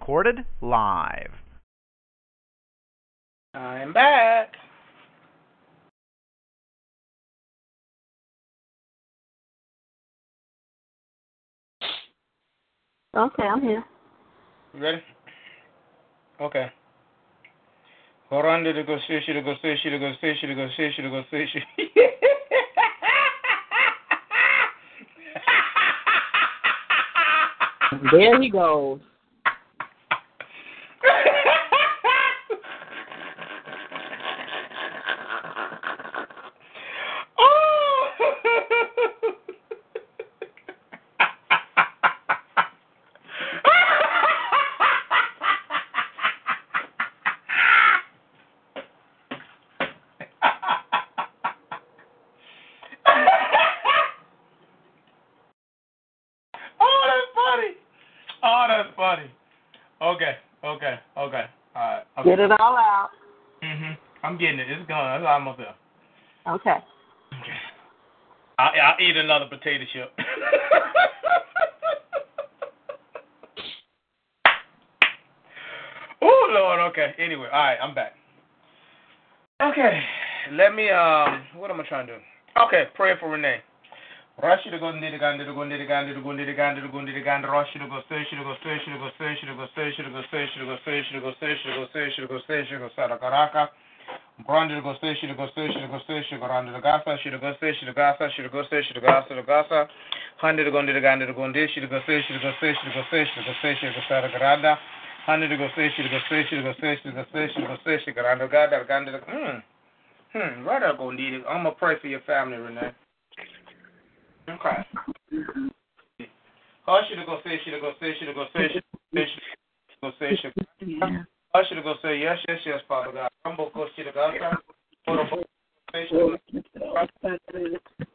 Recorded live. I'm back. Okay, I'm here. You ready? Okay. Hold on to go fish, to go fish, to go fish, to go fish, to go fish. There he goes. Oh, that's funny. Oh, that's funny. Okay, okay, okay. All right. Okay. Get it all out. Mhm. I'm getting it. It's gone. It's almost there. Okay. Okay. I'll, I'll eat another potato chip. oh Lord. Okay. Anyway, all right. I'm back. Okay. Let me. Um. What am I trying to do? Okay. Pray for Renee. Rashi to go ndi gandi go ndi gandi go ndi gandi go ndi gandi Rashi to go to go to go to go to go to go to go to go to go to go to karaka Brandi go to go to go to go randi gasa to go to gasa to go to gasa gasa Handi go ndi gandi go ndi to go to go to go to go to go say to garanda Handi go to go to go to go to go say she garanda gada gandi hmm hmm right up go ndi I'm gonna pray for your family Renee. Okay. Hush should go say, should go say, should go say, should go say, should I should go say yes, yes, yes, Father God. Humble go should go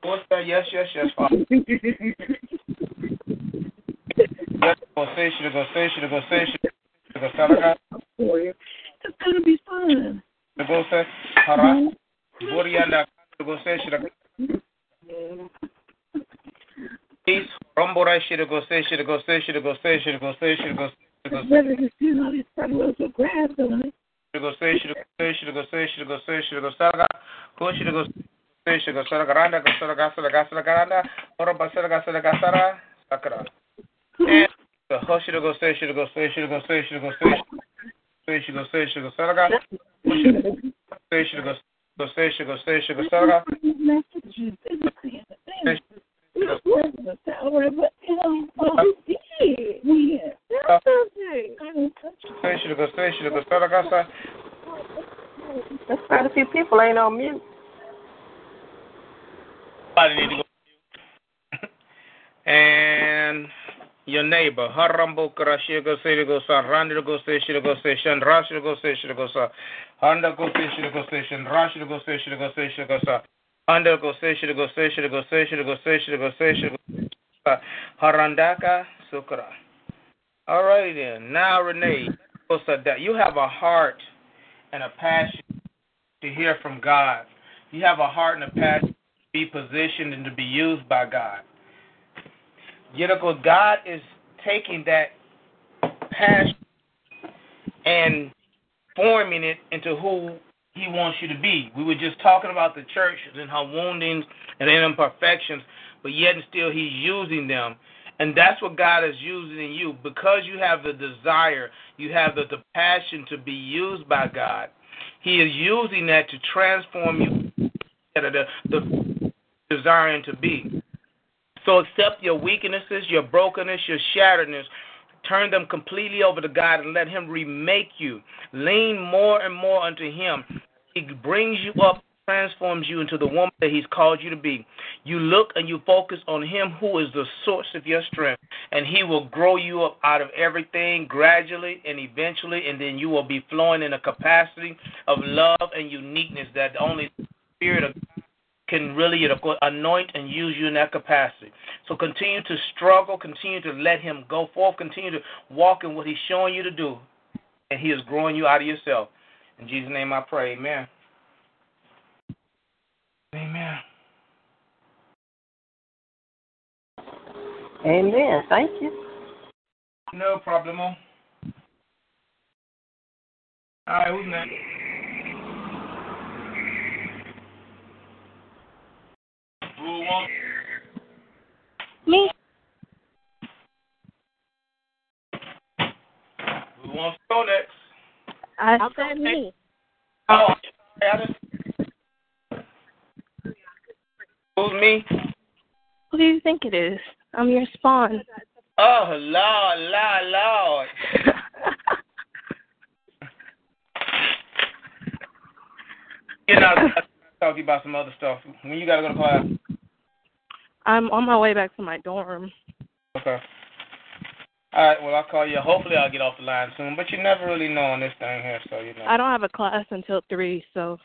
What's that? Yes, yes, yes, Father. Yes, go say, should go say, should go say, should go Father God. It's gonna be fun. Go say, all right. shira go say shira go say shira go say shira go say shira go say whether the funeral is fabulous or grabbed on it. Shira go say shira go say shira go say shira go say shira go saga go shira go say shira go saga garanda go saga gasa la gasa la garanda ora basara gasa la gasara sakara. The ho shira go say shira go say shira go say shira go say say shira go say shira go saga go shira go say shira go say shira go say shira go saga So like quite a few people ain't on mute. Somebody need to go. and your neighbor, Harambo Karashiga Sirigo San Randigo Station Go Station, Rashigo Station Go Sa, Honda Go Station Go Station, Rashigo Station Go Station Go Sa, Honda Go Station Go Station Go Station Go Station Go Station Harandaka Sukra. All right then, now Renee you have a heart and a passion to hear from God. You have a heart and a passion to be positioned and to be used by God. You know, God is taking that passion and forming it into who He wants you to be. We were just talking about the church and her woundings and imperfections, but yet and still He's using them. And that's what God is using in you because you have the desire, you have the, the passion to be used by God. He is using that to transform you the, the desiring to be. So accept your weaknesses, your brokenness, your shatteredness. Turn them completely over to God and let Him remake you. Lean more and more unto Him. He brings you up transforms you into the woman that He's called you to be. You look and you focus on Him who is the source of your strength, and He will grow you up out of everything gradually and eventually, and then you will be flowing in a capacity of love and uniqueness that only the Spirit of God can really anoint and use you in that capacity. So continue to struggle, continue to let Him go forth, continue to walk in what He's showing you to do, and He is growing you out of yourself. In Jesus' name I pray, amen. Amen. Amen. Thank you. No problem. All right, who's next? Who wants? Me. Who wants to go next? I said me. Oh, I just Who's me? Who do you think it is? I'm your spawn. Oh, Lord, Lord, Lord. you know, I'll talk to you about some other stuff. When you got to go to class? I'm on my way back to my dorm. Okay. All right, well, I'll call you. Hopefully, I'll get off the line soon, but you never really know on this thing here, so you know. I don't have a class until 3, so.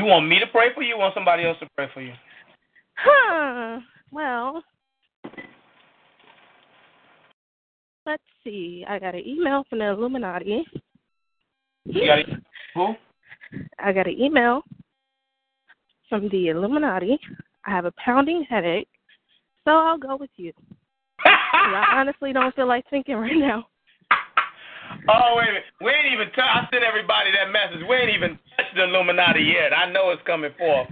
You want me to pray for you? Or want somebody else to pray for you? Huh. Well, let's see. I got an email from the Illuminati. You got a, who? I got an email from the Illuminati. I have a pounding headache, so I'll go with you. I honestly don't feel like thinking right now. Oh wait a minute. We ain't even. T- I sent everybody that message. We ain't even touched the Illuminati yet. I know it's coming forth.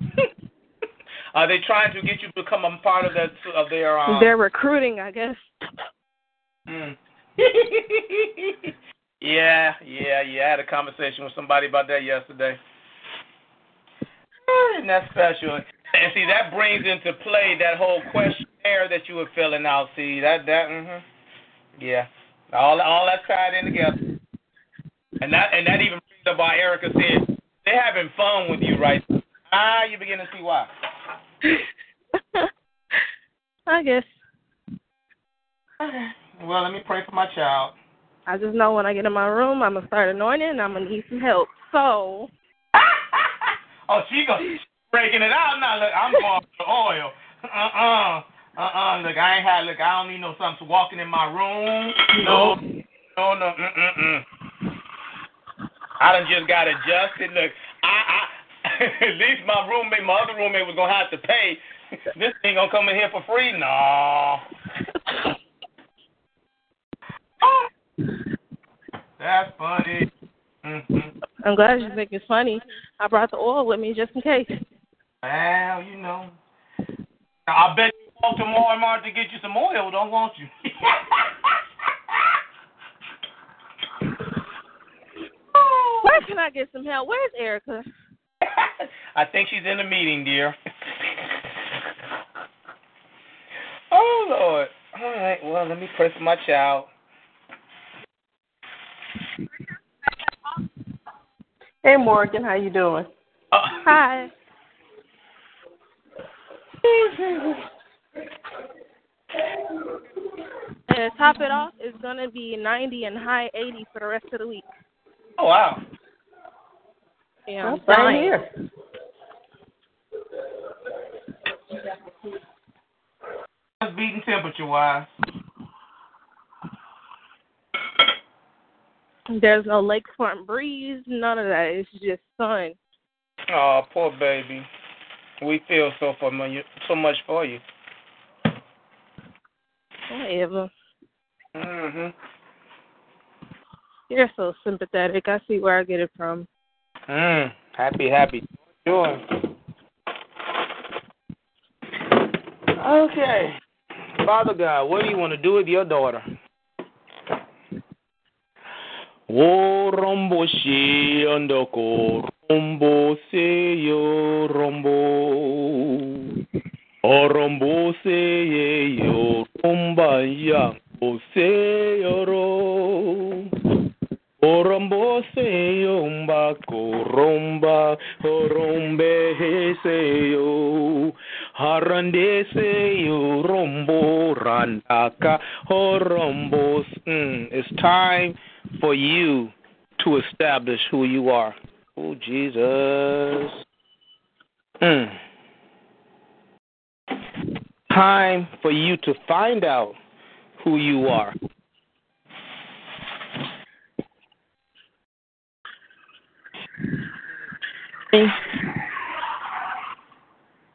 Are they trying to get you to become a part of that of their? Um... They're recruiting, I guess. Hmm. yeah, yeah, yeah. I had a conversation with somebody about that yesterday. Isn't that special? And see, that brings into play that whole questionnaire that you were filling out. See, that that. Mm-hmm. Yeah. All all that's tied in together. And that and that even brings up why Erica said they're having fun with you right now. Ah, you begin to see why. I guess. Okay. Well, let me pray for my child. I just know when I get in my room, I'm gonna start anointing, and I'm gonna need some help. So. oh, she go breaking it out now. Look, I'm going for oil. Uh uh-uh. uh. Uh-uh, look, I ain't had, look, I don't need no something walking in my room. No, no, no, mm-mm-mm. I done just got adjusted. Look, I, I, at least my roommate, my other roommate was going to have to pay. This going to come in here for free? No. That's funny. Mm-hmm. I'm glad you think it's funny. I brought the oil with me just in case. Well, you know. I bet walk to Walmart to get you some oil, don't want you? Where can I get some help? Where's Erica? I think she's in a meeting, dear. oh Lord. All right. Well, let me press for my child. Hey Morgan, how you doing? Uh, Hi. And to top it off, it's gonna be 90 and high 80 for the rest of the week. Oh wow. Yeah, I'm Same dying. here. Just beating temperature wise. There's no lakefront breeze, none of that. It's just sun. Oh, poor baby. We feel so for you, so much for you. Whatever. Mhm. You're so sympathetic. I see where I get it from. Mm. Happy, happy. Sure. Okay. Father God, what do you want to do with your daughter? Wo rombo shi andoko rombo se yo rombo o rombo se ye yo romba ya Boseyoro. Orombo seyomba koromba orombe seyo harande seyo rombo randaka orombos. Mm, it's time for you to establish who you are. Oh Jesus. Mm. Time for you to find out who you are.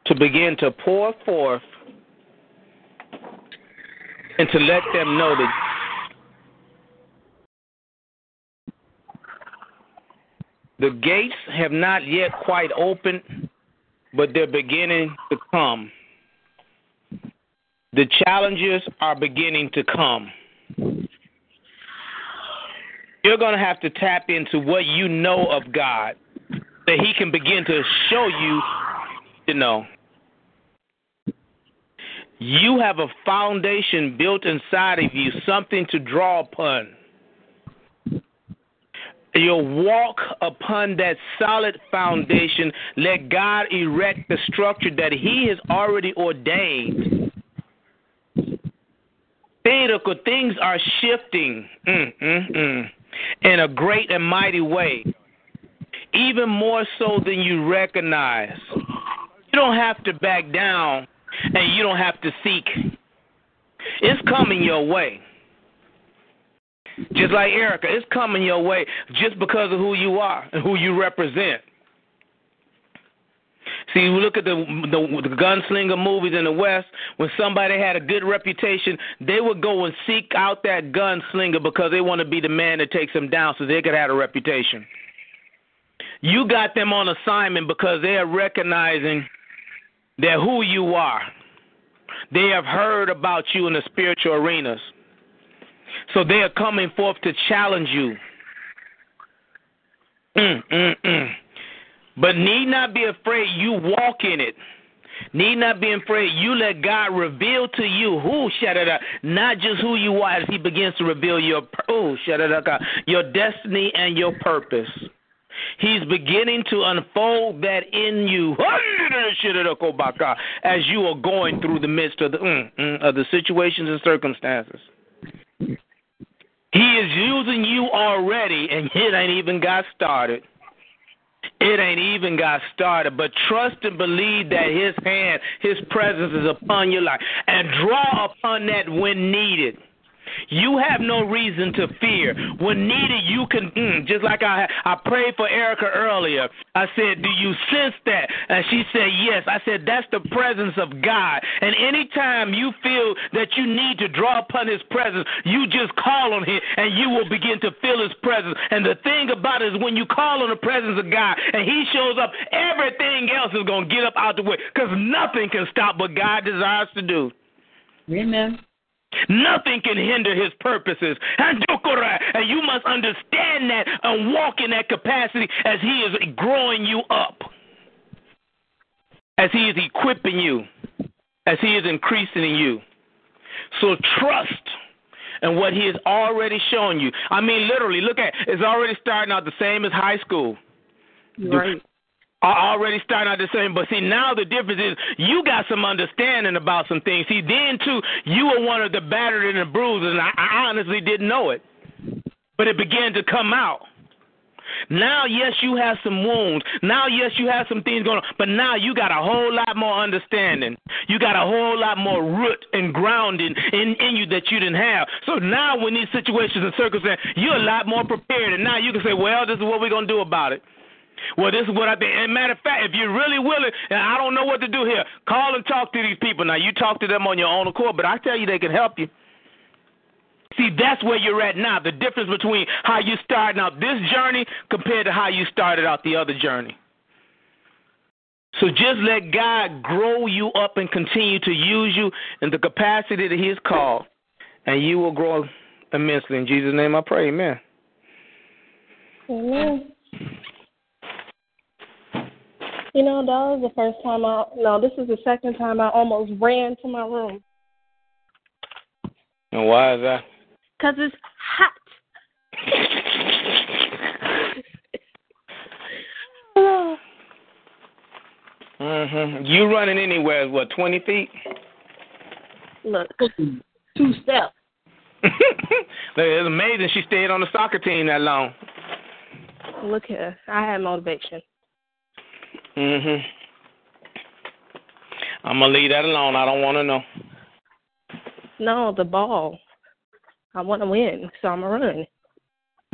To begin to pour forth and to let them know that the gates have not yet quite opened, but they're beginning to come. The challenges are beginning to come. You're going to have to tap into what you know of God that He can begin to show you to know. You have a foundation built inside of you, something to draw upon. You'll walk upon that solid foundation. Let God erect the structure that He has already ordained. Things are shifting mm, mm, mm, in a great and mighty way, even more so than you recognize. You don't have to back down and you don't have to seek. It's coming your way. Just like Erica, it's coming your way just because of who you are and who you represent. See, you look at the, the the gunslinger movies in the West. When somebody had a good reputation, they would go and seek out that gunslinger because they want to be the man that takes them down, so they could have a reputation. You got them on assignment because they are recognizing that who you are. They have heard about you in the spiritual arenas. So they are coming forth to challenge you. Mm, mm, mm. But need not be afraid you walk in it. Need not be afraid you let God reveal to you who shadada, not just who you are as He begins to reveal your oh shadada, your destiny and your purpose. He's beginning to unfold that in you as you are going through the midst of the mm, mm, of the situations and circumstances. He is using you already, and it ain't even got started. It ain't even got started, but trust and believe that His hand, His presence is upon your life, and draw upon that when needed. You have no reason to fear. When needed, you can, mm, just like I, I prayed for Erica earlier. I said, Do you sense that? And she said, Yes. I said, That's the presence of God. And anytime you feel that you need to draw upon His presence, you just call on Him and you will begin to feel His presence. And the thing about it is, when you call on the presence of God and He shows up, everything else is going to get up out the way because nothing can stop what God desires to do. Amen. Nothing can hinder his purposes. And you must understand that and walk in that capacity as he is growing you up, as he is equipping you, as he is increasing in you. So trust in what he has already shown you. I mean, literally, look at it's already starting out the same as high school. Right are already starting out the same. But see, now the difference is you got some understanding about some things. See, then too, you were one of the battered and the bruised, and I, I honestly didn't know it, but it began to come out. Now, yes, you have some wounds. Now, yes, you have some things going on. But now you got a whole lot more understanding. You got a whole lot more root and grounding in, in you that you didn't have. So now, when these situations and circumstances, you're a lot more prepared. And now you can say, well, this is what we're going to do about it. Well, this is what I think. And matter of fact, if you're really willing, and I don't know what to do here, call and talk to these people. Now, you talk to them on your own accord, but I tell you, they can help you. See, that's where you're at now. The difference between how you started out this journey compared to how you started out the other journey. So just let God grow you up and continue to use you in the capacity that He has called, and you will grow immensely. In Jesus' name I pray. Amen. Amen. You know, that was the first time I, no, this is the second time I almost ran to my room. And why is that? Because it's hot. mhm. You running anywhere what, 20 feet? Look, two steps. it's amazing she stayed on the soccer team that long. Look here, I had motivation. Mhm. I'm gonna leave that alone. I don't want to know. No, the ball. I want to win, so I'm gonna run.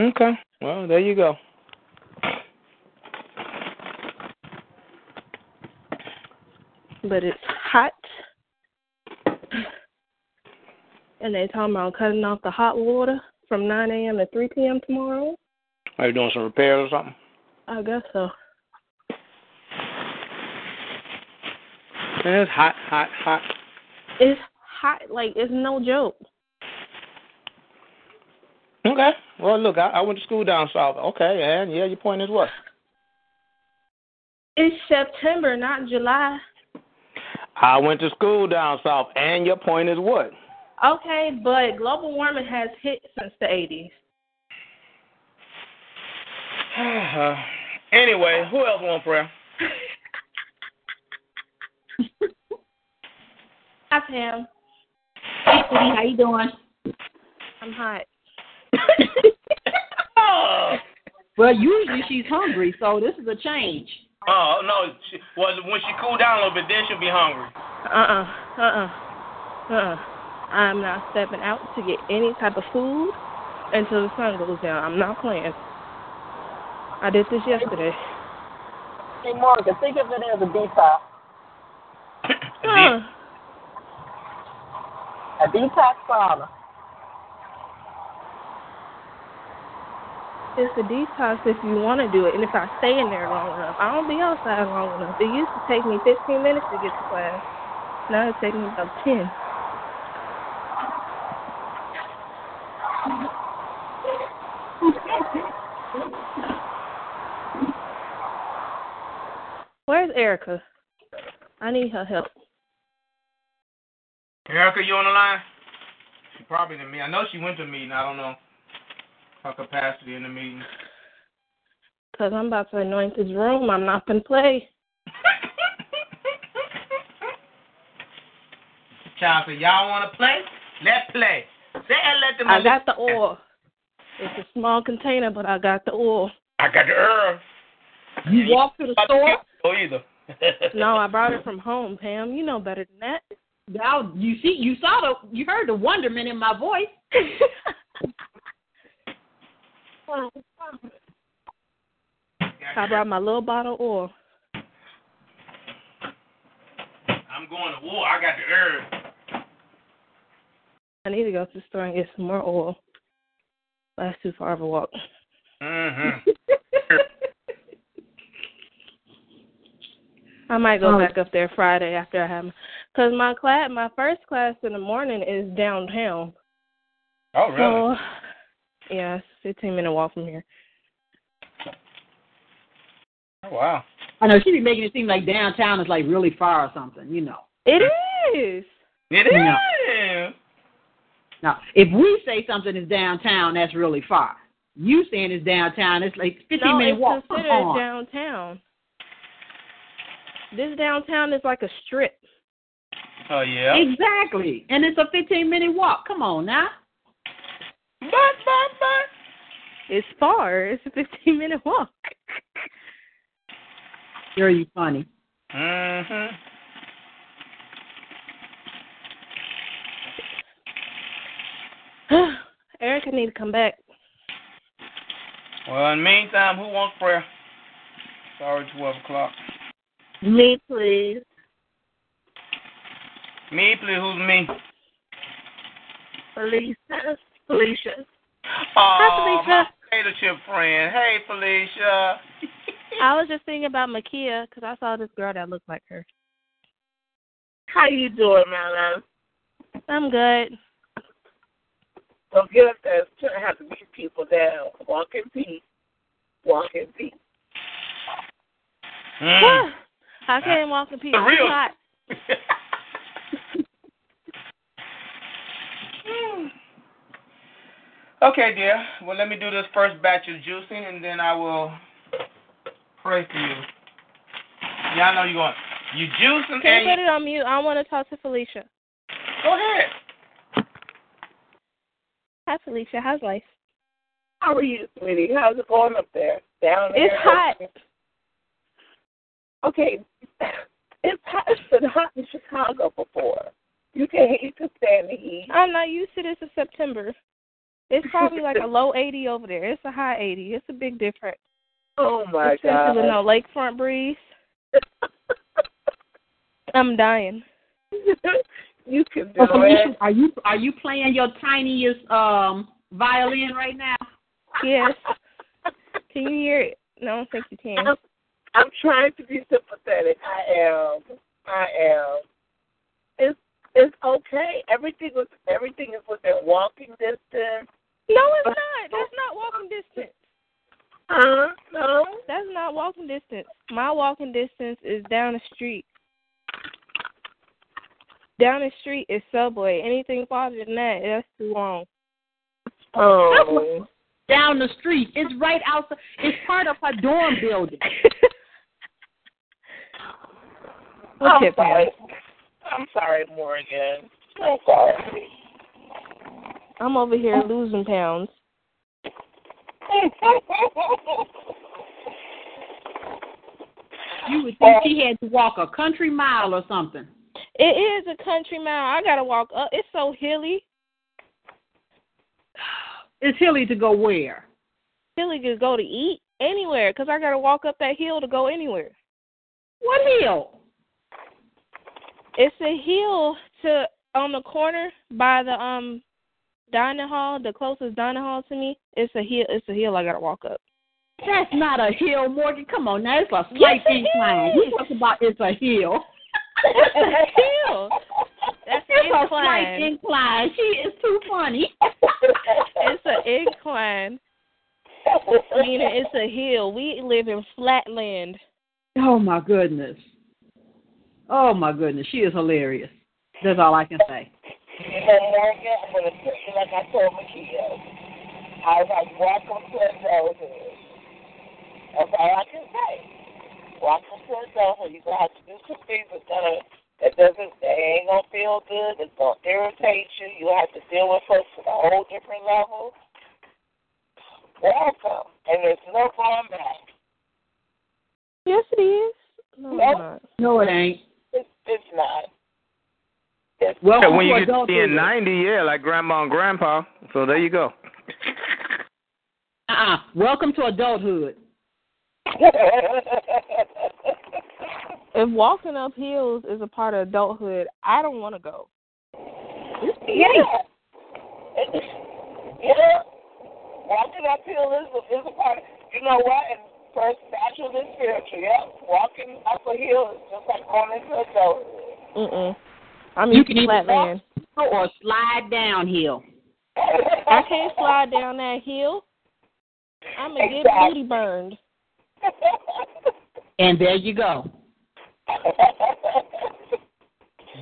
Okay. Well, there you go. But it's hot, and they're talking about cutting off the hot water from 9 a.m. to 3 p.m. tomorrow. Are you doing some repairs or something? I guess so. It's hot, hot, hot. It's hot, like it's no joke. Okay. Well, look, I, I went to school down south. Okay, and yeah, your point is what? It's September, not July. I went to school down south, and your point is what? Okay, but global warming has hit since the 80s. anyway, who else want prayer? Hi, Pam. Hey, sweetie, how you doing? I'm hot. oh, Well, usually she's hungry, so this is a change. oh no! She, well, when she cool down a little bit, then she'll be hungry. Uh-uh. Uh-uh. Uh-uh. I'm not stepping out to get any type of food until the sun goes down. I'm not playing. I did this yesterday. Hey, Morgan, think of it as a detox. Huh. A detox sauna. It's a detox if you want to do it, and if I stay in there long enough. I don't be outside long enough. It used to take me 15 minutes to get to class. Now it takes me about 10. Where's Erica? I need her help. Erica, you on the line? She probably didn't meet. I know she went to a meeting. I don't know her capacity in the meeting. Because I'm about to anoint this room. I'm not going to play. Child said, y'all want to play? Let's play. Say and let them. I got the oil. It's a small container, but I got the oil. I got the herb. You walk to the store. Oh, either. No, I brought it from home, Pam. You know better than that. Now you see, you saw the, you heard the wonderment in my voice. I brought my little bottle of oil. I'm going to war. I got the herb. I need to go to the store and get some more oil. That's too far of a walk. Mm-hmm. I might go Oh. back up there Friday after I have, because my class, my first class in the morning is downtown. Oh, really? So, yeah, 15 minute walk from here. Oh, wow. I know she be making it seem like downtown is like really far or something, you know. It is. It No. Now, if we say something is downtown, that's really far. You saying it's downtown, it's like 15 no, minute it's walk. Come considered downtown. This downtown is like a strip. Oh, yeah. Exactly. And it's a 15 minute walk. Come on now. But, but, but. It's far. It's a 15 minute walk. Are you funny. Mm-hmm. Erica need to come back. Well, in the meantime, who wants prayer? Sorry, 12 o'clock. Me, please. Me, please. Who's me? Felicia. Felicia. Oh, Felicia. my potato chip friend. Hey, Felicia. I was just thinking about Makia because I saw this girl that looked like her. How you doing, my love? I'm good. Don't get up there trying to have to beat people down. Walk in peace. Walk in peace. Mm. I can't walk in peace. The real- It's hot. Okay, dear. Well, let me do this first batch of juicing, and then I will pray for you. Yeah, I know you're going. You juicing Can you and put it on mute? I want to talk to Felicia. go ahead. Hi, Felicia. How's life? How are you, sweetie? How's it going up there? Down there? It's hot. Okay, it's hot. It's been hot in Chicago before. You can you can stand the heat. I'm not used to this in September. It's probably like a low 80 over there. It's a high 80. It's a big difference. Oh my Especially god! with no lakefront breeze. I'm dying. you can do Oh, it. are you are you playing your tiniest um violin right now? Yes. Can you hear it? No, I don't think you can. I'm, I'm trying to be sympathetic. I am. I am. It's it's okay. Everything was everything is within walking distance. No, it's uh, not. That's not walking distance. Huh? No. That's not walking distance. My walking distance is down the street. Down the street is Subway. Anything farther than that, that's too long. Oh. Down the street. It's right outside. It's part of her dorm building. I'm sorry. I'm sorry, Morgan. I'm sorry. I'm over here losing pounds. You would think she had to walk a country mile or something. It is a country mile. I gotta walk up. It's so hilly. It's hilly to go where? Hilly to go to eat anywhere because I gotta walk up that hill to go anywhere. What hill? It's a hill to on the corner by the um dining hall, the closest dining hall to me. It's a hill. It's a hill I gotta walk up. That's not a hill, Morgan. Come on, now it's a slight Yes, incline. You talk about it's a hill. It's a hill. That's It's a slight incline. incline. She is too funny. It's an incline, meaning it's a hill. We live in flatland. Oh my goodness. Oh my goodness. She is hilarious. That's all I can say. You know, Morgan, I'm going to tell you like I told Makia. I was like, welcome to adulthood. That's all I can say. Welcome to adulthood. You're going to have to do some things that's gonna, that doesn't, that ain't going to feel good. It's going to irritate you. You'll have to deal with folks at a whole different level. Welcome. And there's no going back. Yes, it is. No, Nope. it's not. No, it ain't. It's, it's not. It's Well, Yeah, when you to get to adulthood. being 90, yeah, like grandma and grandpa. So there you go. Uh-uh. Welcome to adulthood. If walking up hills is a part of adulthood, I don't want to go. Yeah. yeah. Walking uphill is is a part. Of, you know what? And first, natural and spiritual. Yeah. Walking up a hill is just like going into adulthood. Mm-mm. I'm You can to either flatland. Or slide downhill. I can't slide down that hill. I'm gonna get booty burned. And there you go.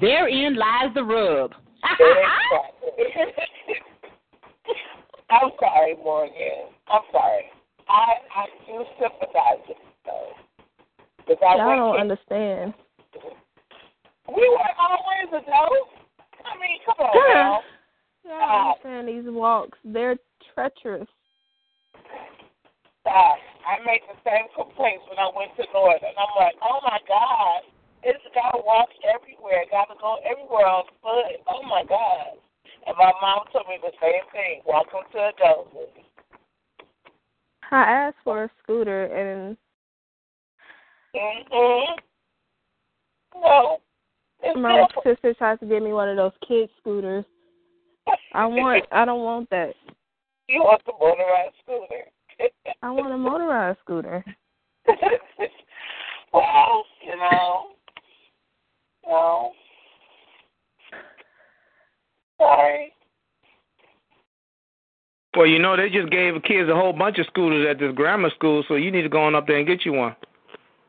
Therein lies the rub. I'm sorry, Morgan. I'm sorry. I I do sympathize with you though. Because I Y'all don't understand. We were always adults. I mean, come on Yeah. now. Y'all don't understand these walks. They're treacherous. Stop. I made the same complaints when I went to Northern. I'm like, oh my God, it's got to walk everywhere. Got to go everywhere on foot. Oh my God. And my mom told me the same thing. Welcome to adulthood. I asked for a scooter and Mm-hmm. No. It's my sister tries to get me one of those kid scooters. I want I don't want that. You want the motorized scooter. I want a motorized scooter. well, you know. No. Sorry. Well, you know, they just gave kids a whole bunch of scooters at this grammar school, so you need to go on up there and get you one.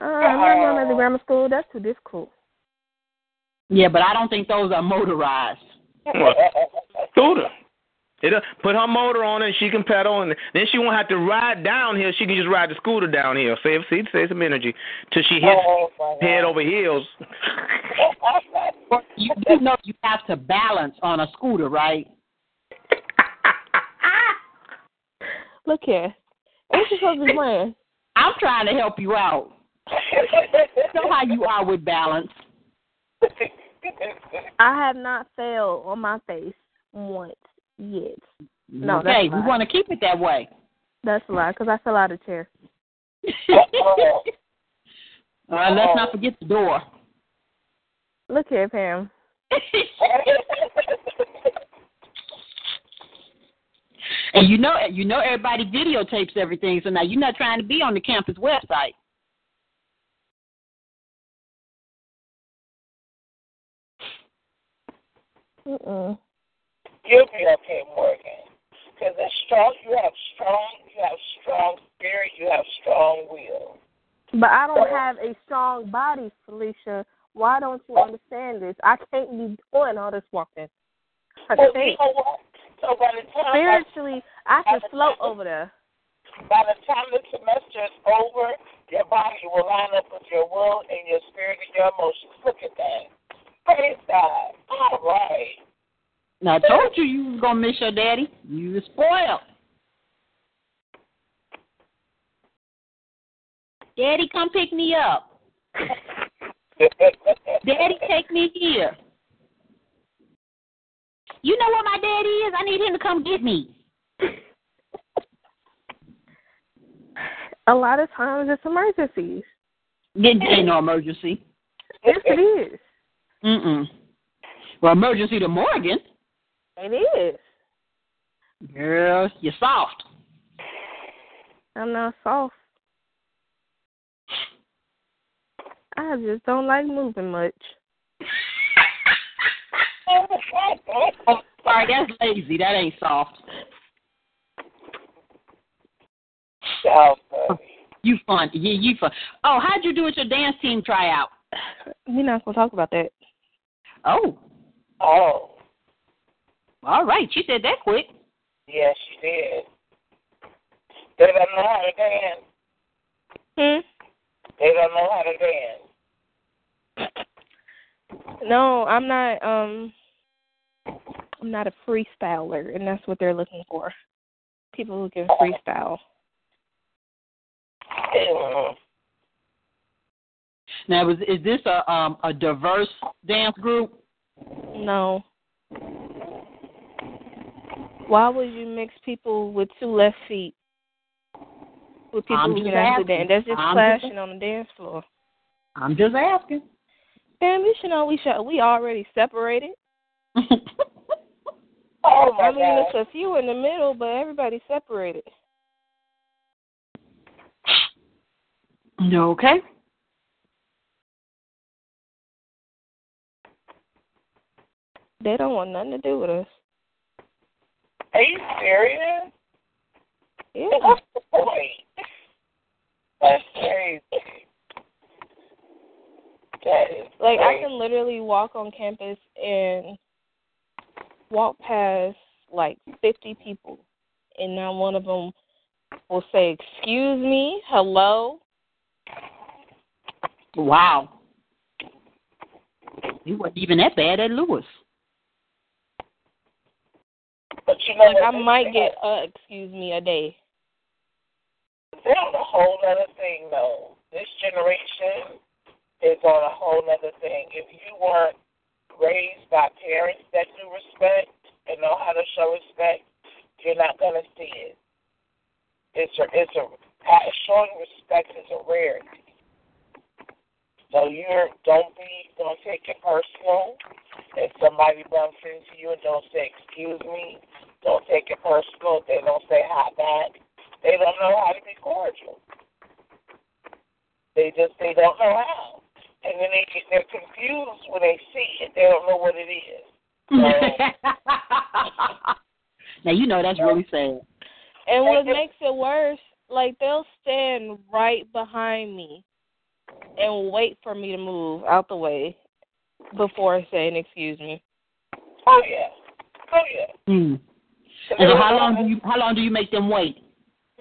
Uh, I'm not going to the grammar school. That's too difficult. Yeah, but I don't think those are motorized. What? Scooter. It'll uh, put her motor on and she can pedal, and then she won't have to ride downhill. She can just ride the scooter downhill. Save, see, save some energy till she hits Oh, head over heels. You do know you have to balance on a scooter, right? Look here. What you supposed to be playing? I'm trying to help you out. Know how you are with balance. I have not failed on my face once yet. No, okay, we want to keep it that way. That's a lie, because I fell out of the chair. Uh-oh. All right, let's not forget the door. Look here, Pam. And you know, you know, everybody videotapes everything. So now you're not trying to be on the campus website. Mm-mm. You'll be okay, Morgan. Because it's strong. You have strong. You have strong spirit. You have strong will. But I don't have a strong body, Felicia. Why don't you understand this? I can't be doing all this walking. I Well, you can't. know what? So by the time Spiritually, I can float over there. by the time the semester is over, your body will line up with your will and your spirit and your emotions. Look at that. Praise God. All right. Now I told you you was gonna miss your daddy. You was spoiled. Daddy, come pick me up. Daddy, take me here. You know where my daddy is? I need him to come get me. A lot of times it's emergencies. Ain't ain't no emergency. Yes, it is. Mm-mm. Well, emergency to Morgan. It is. Girl, you're soft. I'm not soft. I just don't like moving much. Oh, sorry, that's lazy. That ain't soft. So funny. You fun. Yeah, you fun. Oh, how'd you do at your dance team tryout? We're not gonna talk about that. Oh, Oh, all right. She said that quick. yes, she did. They don't know how to dance. Hmm. They don't know how to dance. No, I'm not. Um, I'm not a freestyler, and that's what they're looking for. People who can freestyle. Now, is is this a um a diverse dance group? No. Why would you mix people with two left feet with people I'm who can actually dance? That's just I'm clashing just- on the dance floor. I'm just asking. Damn, you should know we should, we already separated. Oh my I mean, God. it's a few in the middle, but everybody's separated. okay. They don't want nothing to do with us. Are you serious? Yeah. What's the point? That's crazy. That is Like I can literally walk on campus and walk past like 50 people, and not one of them will say, "Excuse me, hello." Wow. He wasn't even that bad at Lewis. But you know, Like I might get uh, "Excuse me" a day. They're on a whole other thing, though. This generation is on a whole other thing. If you weren't raised by parents that do respect and know how to show respect, you're not gonna see it. It's a, it's a showing respect is a rarity. So you're don't be don't take it personal. If somebody bumps into you and don't say excuse me, don't take it personal. If they don't say hi back, they don't know how to be cordial. They just they don't know how, and then they get they're confused when they see it. They don't know what it is. now you know that's really sad. And what makes it worse, like they'll stand right behind me and wait for me to move out the way before saying "Excuse me." Oh yeah, oh yeah. Mm. And so how long do you how long do you make them wait?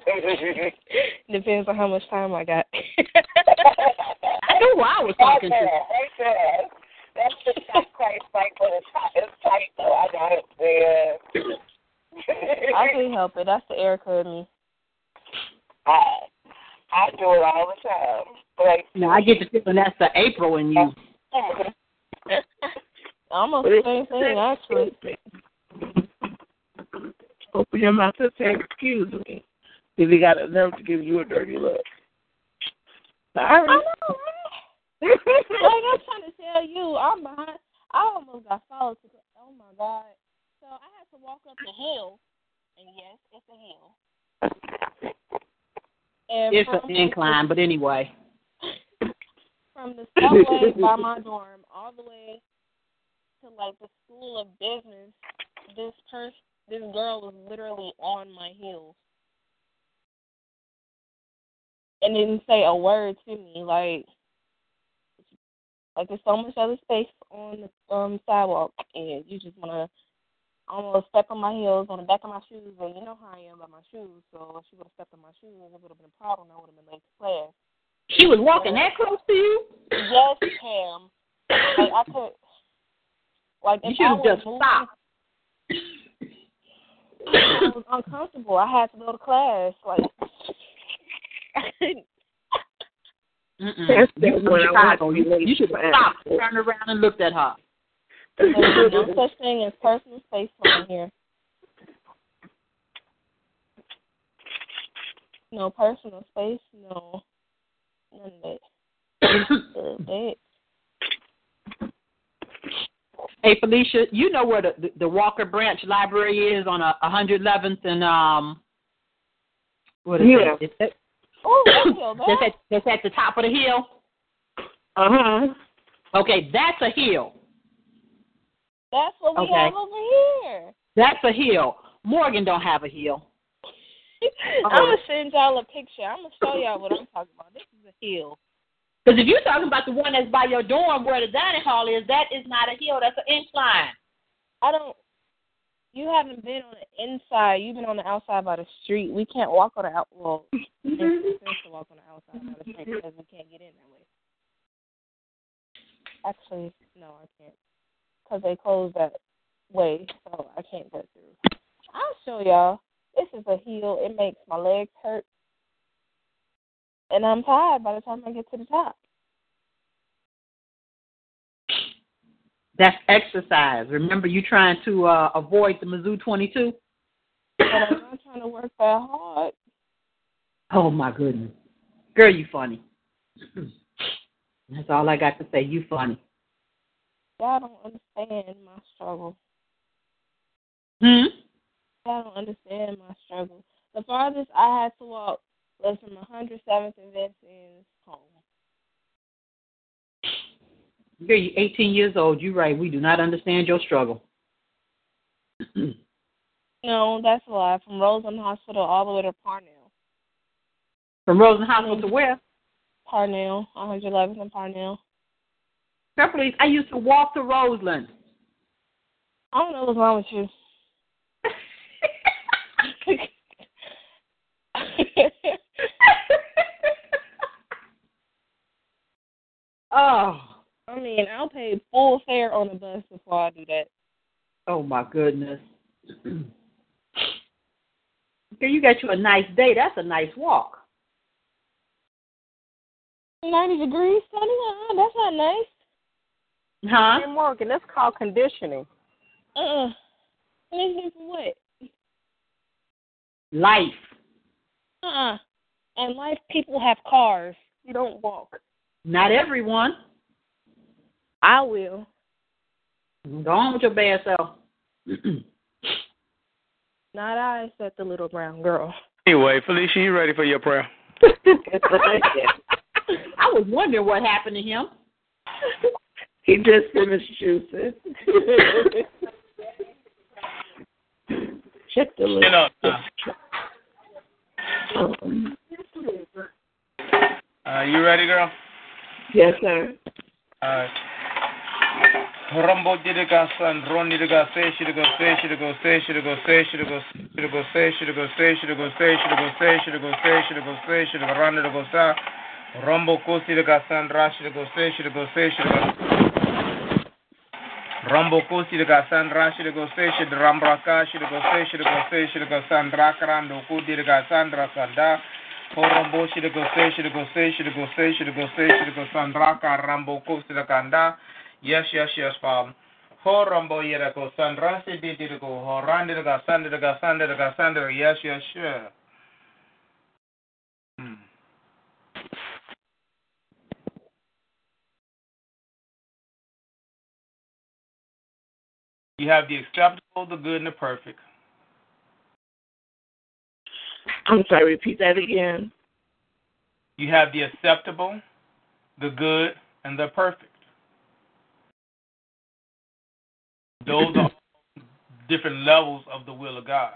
Depends on how much time I got. I knew who I was talking to. Right. That's the not quite right, but it's tight. It's though. I got it there. I can't help it. That's the Erica in me. I I do it all the time. Like No, I get the feeling that's the April in you. Almost the same thing, actually. Open your mouth and say, excuse me. If he got a nerve to give you a dirty look. I Sorry. know. like I'm trying to tell you, I'm behind. I almost got followed. To, oh my god! So I had to walk up the hill, and yes, it's a hill. And It's an incline, but anyway. from the subway by my dorm all the way to like the school of business, this person, this girl was literally on my heels. And didn't say a word to me. Like, like there's so much other space on the um sidewalk, and you just wanna almost step on my heels on the back of my shoes. And you know how I am about my shoes, so if she would have stepped on my shoes, it would have been a problem. I would have been late to class. She was walking that close to you? Yes, Pam. Like I could, like You if should I have was just moving, stopped. I was uncomfortable. I had to go to class. Like, Mm-mm. That's You the from I Chicago. want to You, you should for. have stopped, turned around, and looked at her. There's no such thing as personal space around here. No personal space. No, none of that. Hey Felicia, you know where the, the, the Walker Branch Library is on a 111th and um what is Yeah. it? Is that, Oh, that's hill that's, there. at, that's at the top of the hill. Uh huh. Okay, that's a hill. That's what we Okay. have over here. That's a hill. Morgan don't have a hill. I'm gonna send y'all a picture. I'm gonna show y'all what I'm talking about. This is a hill. Because if you're talking about the one that's by your dorm where the dining hall is, that is not a hill. That's an incline. I don't. You haven't been on the inside. You've been on the outside by the street. We can't walk on the out. Well, it makes to walk on the outside by the street because we can't get in that way. Actually, no, I can't because they closed that way, so I can't go through. I'll show y'all. This is a heel. It makes my legs hurt, and I'm tired by the time I get to the top. That's exercise. Remember, you trying to uh, avoid the Mizzou 22? But I'm not trying to work that hard. Oh my goodness, girl, you funny. That's all I got to say. You funny. Y'all don't understand my struggle. Hmm. I don't understand my struggle. The farthest I had to walk was from 107th and Vincent's home. You're 18 years old. You're right. We do not understand your struggle. No, that's a lie. From Roseland Hospital all the way to Parnell. From Roseland Hospital to where? Parnell, 111th and Parnell. I used to walk to Roseland. I don't know what's wrong with you. oh. I mean, I'll pay full fare on the bus before I do that. Oh my goodness. Girl, you got you a nice day. That's a nice walk. 90 degrees, 71. Uh-uh, that's not nice. Huh? Hey, Morgan, that's called conditioning. Uh-uh. Conditioning for what? Life. Uh-uh. And life, people have cars. You don't walk. Not everyone. I will. Go on with your bad self. Not I, said the little brown girl. Anyway, Felicia, you ready for your prayer? I was wondering what happened to him. he just finished juicing. Check the list. Um, Uh, you ready, girl? yes, sir. All right. Rambo did go son, Ron did go say, should go say, should go say, should go say, should go say, should go say, should go say, should go say, should go say, should go say, should go run to go sa. Rambo kosi de go son, Rash should go say, should go say, should go Rambo kosi de go son, Rash should go say, should Rambraka should go say, should go say, should go son, Rakarando kudi de go son, Rakanda. Rambo say, should go say, should go say, should go say, should go son, Raka Rambo kosi de kanda. Yes, yes, yes, Father. Ho rambo yera ko san rasi di di ko ho randi ga sandi ga sandi ga sandi yes, yes, sure. Hmm. You have the acceptable, the good, and the perfect. I'm sorry, repeat that again. You have the acceptable, the good, and the perfect. Those are different levels of the will of God.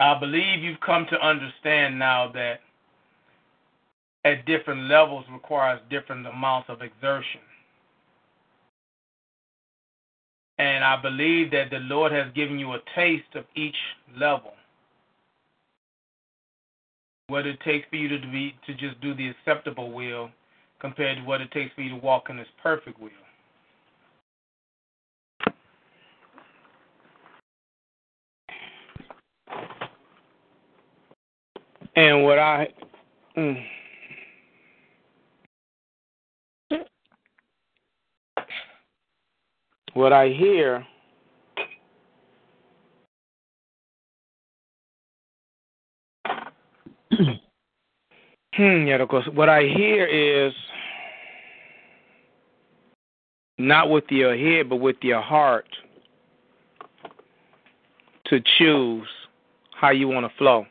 I believe you've come to understand now that at different levels requires different amounts of exertion. And I believe that the Lord has given you a taste of each level. What it takes for you to be to just do the acceptable will compared to what it takes for you to walk in His perfect will. And what I mm, what I hear hmm, yeah, of course. What I hear is not with your head, but with your heart, to choose how you want to flow.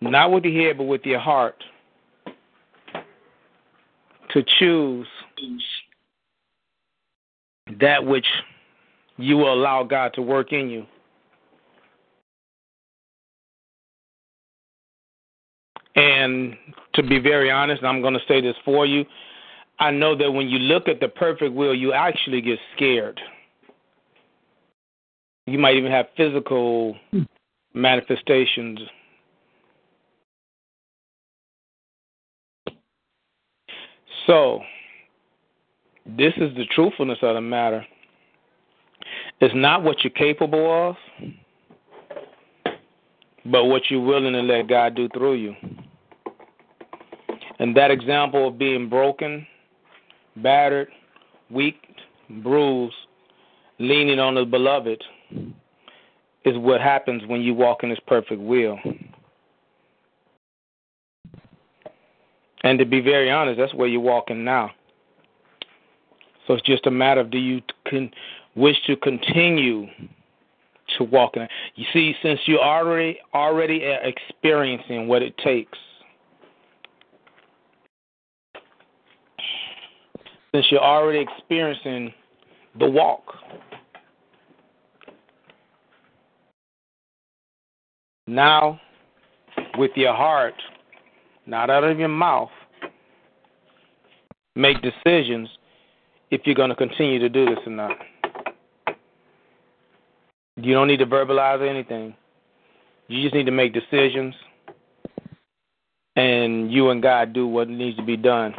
Not with your head, but with your heart, to choose that which you will allow God to work in you. And to be very honest, I'm going to say this for you. I know that when you look at the perfect will, you actually get scared. You might even have physical hmm. manifestations. So, this is the truthfulness of the matter. It's not what you're capable of, but what you're willing to let God do through you. And that example of being broken, battered, weak, bruised, leaning on the beloved is what happens when you walk in his perfect will. And to be very honest, that's where you're walking now. So it's just a matter of do you wish to continue to walk in it. You see, since you're already already experiencing what it takes since you're already experiencing the walk. Now, with your heart, not out of your mouth, make decisions if you're going to continue to do this or not. You don't need to verbalize anything. You just need to make decisions, and you and God do what needs to be done.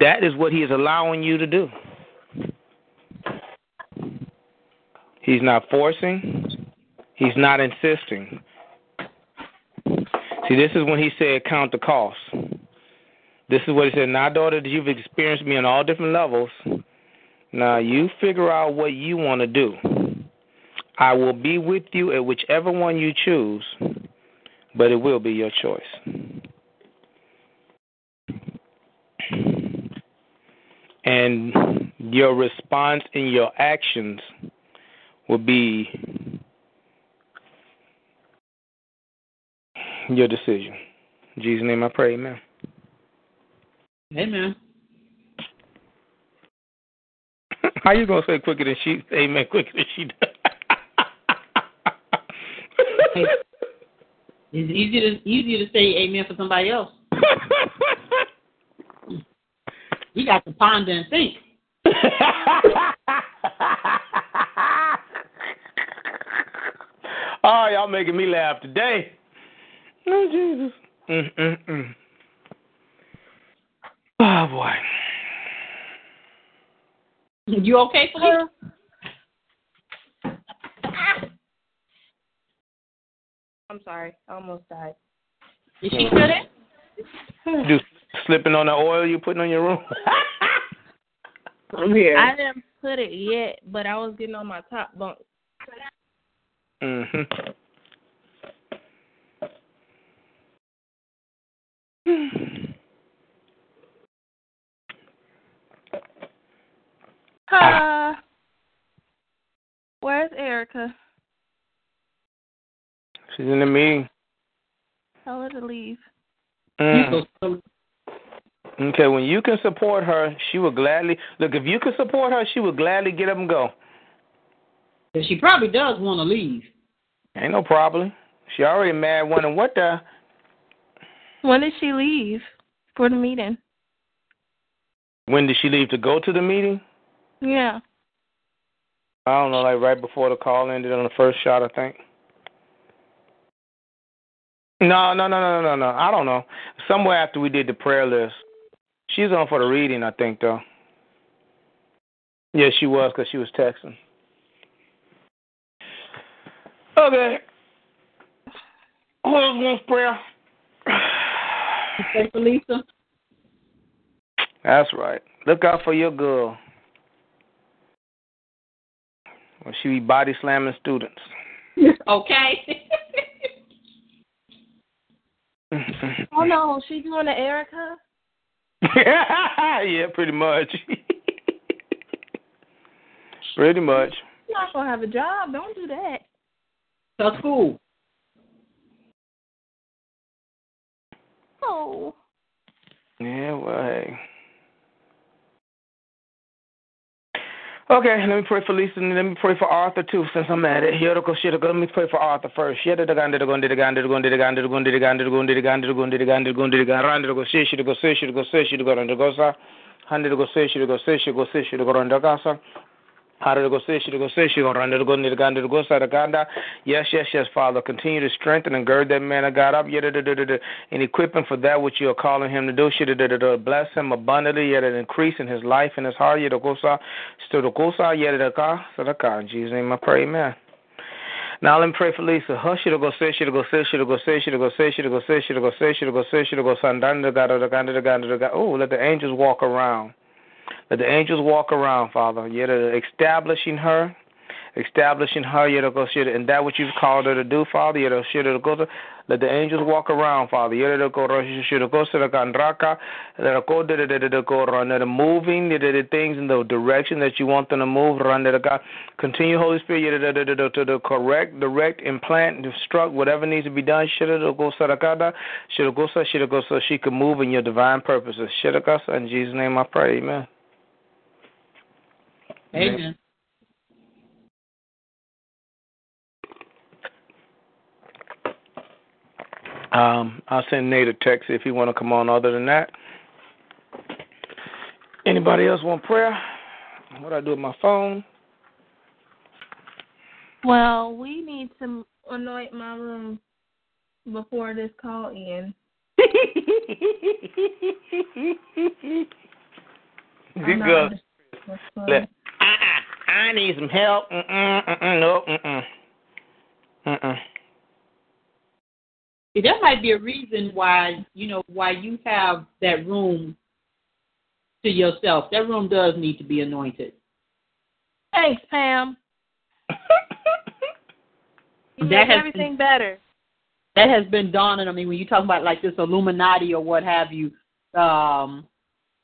That is what he is allowing you to do. He's not forcing, he's not insisting. See, this is when he said, Count the cost. This is what he said. Now, daughter, you've experienced me on all different levels. Now, you figure out what you want to do. I will be with you at whichever one you choose, but it will be your choice. and your response and your actions will be your decision. In Jesus' name I pray, amen. Amen. How you gonna say quicker than she amen quicker than she does? It's easy to easier to say amen for somebody else. you got to ponder and think. oh, y'all making me laugh today. Oh, Jesus. Mm-mm-mm. Oh, boy. You okay, Felicia? Ah. I'm sorry. I almost died. Is she still there? You slipping on the oil you're putting on your room? I'm here. I didn't put it yet, but I was getting on my top bunk. mm-hmm. Uh, where's Erica? She's in the meeting. Tell her to leave. Mm. Okay, when you can support her, she will gladly look. If you can support her, she will gladly get up and go. She probably does want to leave. Ain't no problem. She already mad. Wondering what the. When did she leave for the meeting? When did she leave to go to the meeting? Yeah. I don't know, like right before the call ended on the first shot, I think. No, no, no, no, no, no. I don't know. Somewhere after we did the prayer list, she's on for the reading, I think, though. Yeah, she was because she was texting. Okay. Who else wants prayer? You pray for Lisa? That's right. Look out for your girl. When she be body slamming students. okay. Oh no, she doing the Erica? yeah, pretty much. pretty much. You're not gonna have a job. Don't do that. That's cool. Oh. Yeah, well, hey. Okay, let me pray for Lisa and let me pray for Arthur too, since I'm at it. Go shit. Let me pray for Arthur first. Yes, yes, yes, Father. Continue to strengthen and gird that man of God up. And equip him for that which you are calling him to do. Bless him abundantly, yet increase in his life and his heart. In Jesus' name I pray, amen. Now let me pray for Lisa. Hush to go say, she to go say, she to go say, she to go say, she to go say, she to go say, she to go say, she to go say, Oh, let the angels walk around. Let the angels walk around, Father, yet establishing her, establishing her, yet go, and that which you've called her to do, Father, yet let the angels walk around, Father. Yet go moving the things in the direction that you want them to move. Continue, Holy Spirit, to correct, direct, implant, instruct whatever needs to be done. So she can move in your divine purposes. In Jesus' name I pray. Amen. Amen. Um, I'll send Nate a text if you want to come on. Other than that, anybody else want prayer? What do I do with my phone? Well, we need to anoint my room before this call ends. You good? Let, I need some help. Mm-mm, mm-mm, no, mm-mm. Mm-mm. There might be a reason why you know why you have that room to yourself. That room does need to be anointed. Thanks, Pam. you That make has everything better. That has been dawning on me when you talk about like this Illuminati or what have you. Um,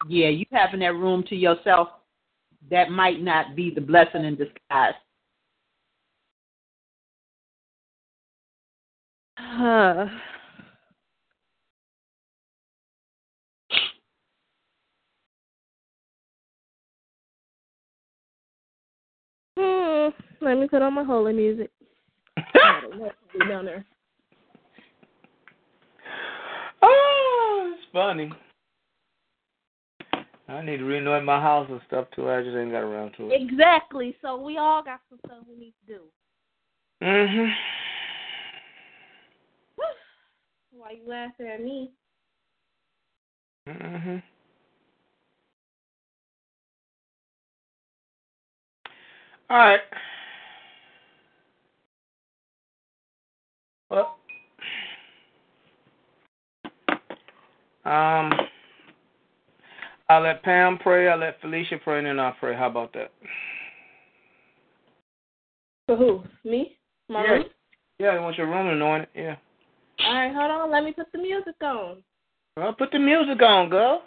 yeah, you having that room to yourself, that might not be the blessing in disguise. Huh. Hmm. Let me put on my holy music. down there. Oh, it's funny. I need to renovate my house and stuff too. I just ain't got around to it. Exactly. So we all got some stuff we need to do. Mhm. Why you laughing at me? Mhm. All right. Well, um, I'll let Pam pray. I'll let Felicia pray, and then I'll pray. How about that? For who? Me? My Yeah. room? Yeah, I want your room anointed. Yeah. All right, hold on. Let me put the music on. Well, put the music on, girl.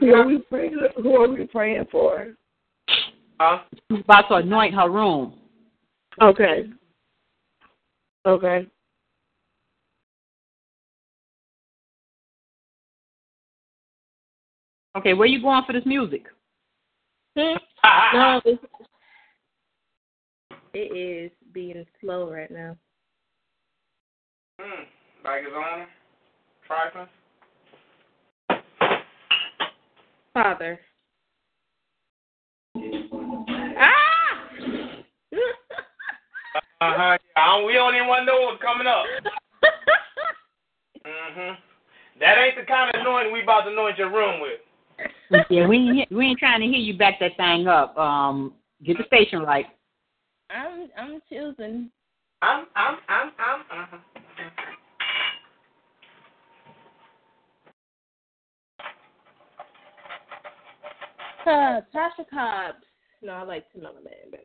Who are we praying? Who are we praying for? Huh? She's about to anoint her room. Okay. Okay. Okay, where you going for this music? Hmm? No, it's, it is being slow right now. Hmm. Like it's on. Trifling. Father. Ah! Uh huh. Yeah, we don't even want to know what's coming up. Mhm. That ain't the kind of anointing we about to anoint your room with. Yeah, we we ain't trying to hear you back that thing up. Um, get the station right. I'm I'm choosing. I'm I'm I'm I'm. Uh-huh. Uh, Tasha Cobbs. No, I like Tamela Mann better.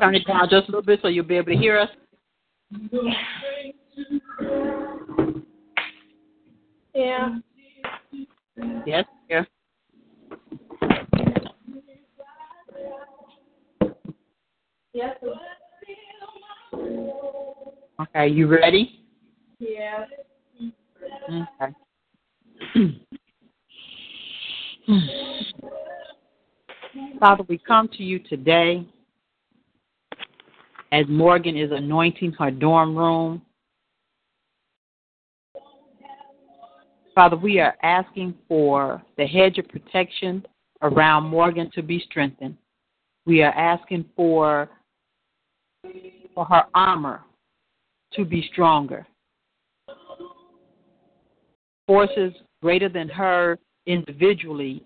Turn it down just a little bit so you'll be able to hear us. Yeah. Yes, yeah. Yes. Okay, you ready? Yeah. Okay. Father, we come to you today as Morgan is anointing her dorm room. Father, we are asking for the hedge of protection around Morgan to be strengthened. We are asking for for her armor to be stronger. Forces greater than her individually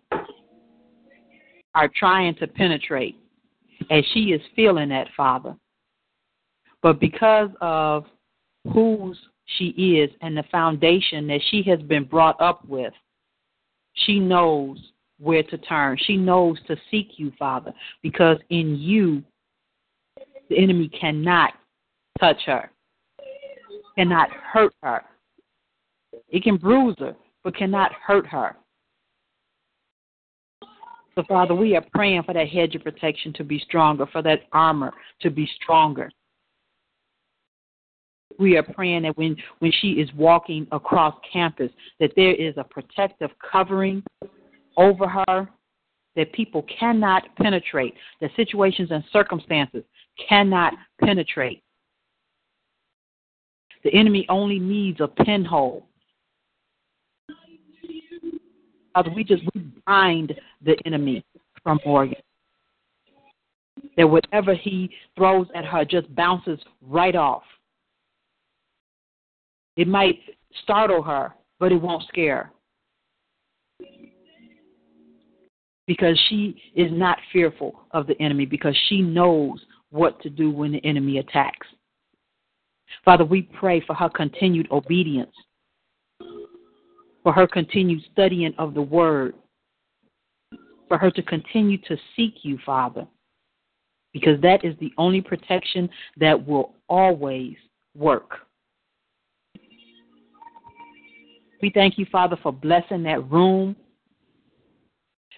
are trying to penetrate, and she is feeling that, Father. But because of whose she is and the foundation that she has been brought up with, she knows where to turn. She knows to seek you, Father, because in you, the enemy cannot touch her, cannot hurt her. It can bruise her, but cannot hurt her. So, Father, we are praying for that hedge of protection to be stronger, for that armor to be stronger. We are praying that when, when she is walking across campus, that there is a protective covering over her, that people cannot penetrate, that situations and circumstances cannot penetrate. The enemy only needs a pinhole. Father, we just we behind the enemy from Morgan. That whatever he throws at her just bounces right off. It might startle her, but it won't scare her. Because she is not fearful of the enemy, because she knows what to do when the enemy attacks. Father, we pray for her continued obedience, for her continued studying of the word, for her to continue to seek you, Father, because that is the only protection that will always work. We thank you, Father, for blessing that room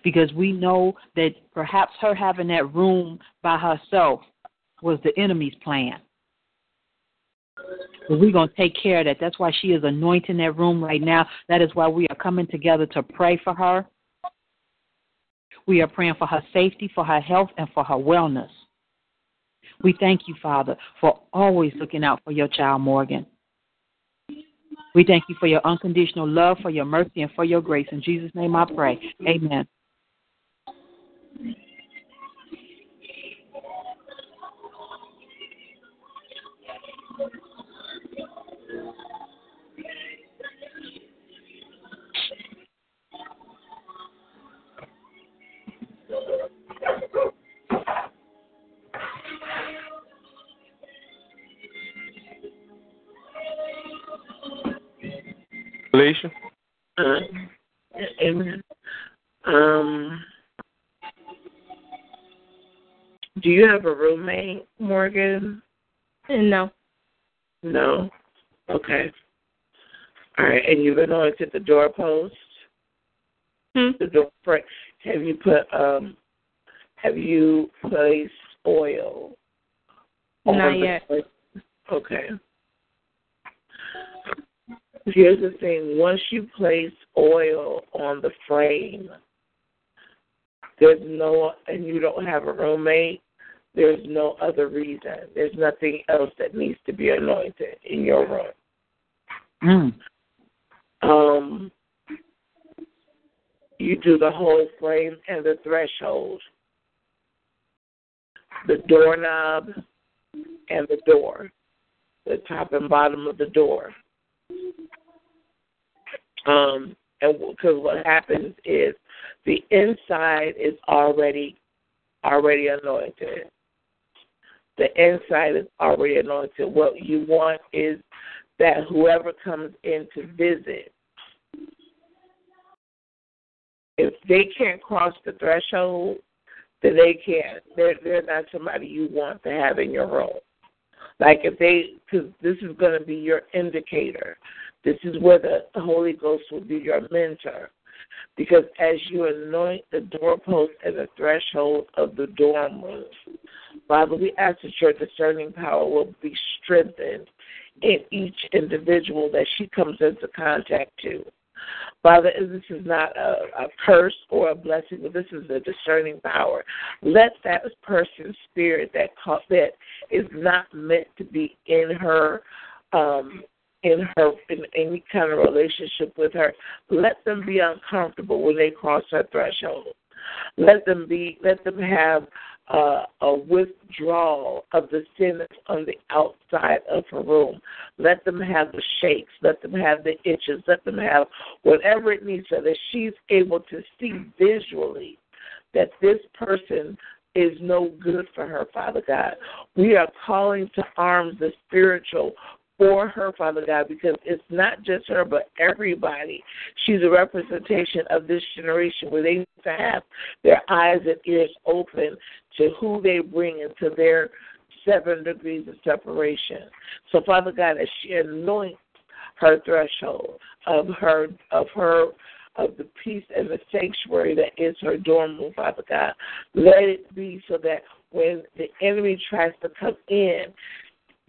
because we know that perhaps her having that room by herself was the enemy's plan. But we're going to take care of that. That's why she is anointing that room right now. That is why we are coming together to pray for her. We are praying for her safety, for her health, and for her wellness. We thank you, Father, for always looking out for your child, Morgan. We thank you for your unconditional love, for your mercy, and for your grace. In Jesus' name I pray. Amen. Alicia? Uh, amen. Um, do you have a roommate, Morgan? No. No. Okay. All right, and you've anointed the doorpost, Hmm? the door frame. Have you put um? Have you placed oil? Not the- yet. Okay. Here's the thing: once you place oil on the frame, there's no, and you don't have a roommate. There's no other reason. There's nothing else that needs to be anointed in your room. Mm. Um, you do the whole frame and the threshold, the doorknob, and the door, the top and bottom of the door. Um, and because what happens is the inside is already already anointed. The inside is already anointed. What you want is that whoever comes in to visit, if they can't cross the threshold, then they can't. They're they're not somebody you want to have in your room. Like if they, because this is going to be your indicator. This is where the Holy Ghost will be your mentor. Because as you anoint the doorpost and the threshold of the dorm room, Father, we ask that your discerning power will be strengthened in each individual that she comes into contact to. Father, this is not a, a curse or a blessing, but this is a discerning power. Let that person's spirit that that is not meant to be in her, um, in her in any kind of relationship with her, let them be uncomfortable when they cross her threshold. Let them be. Let them have uh, a withdrawal of the sin that's on the outside of her room. Let them have the shakes. Let them have the itches. Let them have whatever it needs so that she's able to see visually that this person is no good for her, Father God. We are calling to arms the spiritual for her, Father God, because it's not just her, but everybody. She's a representation of this generation where they need to have their eyes and ears open to who they bring into their seven degrees of separation. So, Father God, as she anoints her threshold of her of her of the peace and the sanctuary that is her dorm room, Father God. Let it be so that when the enemy tries to come in,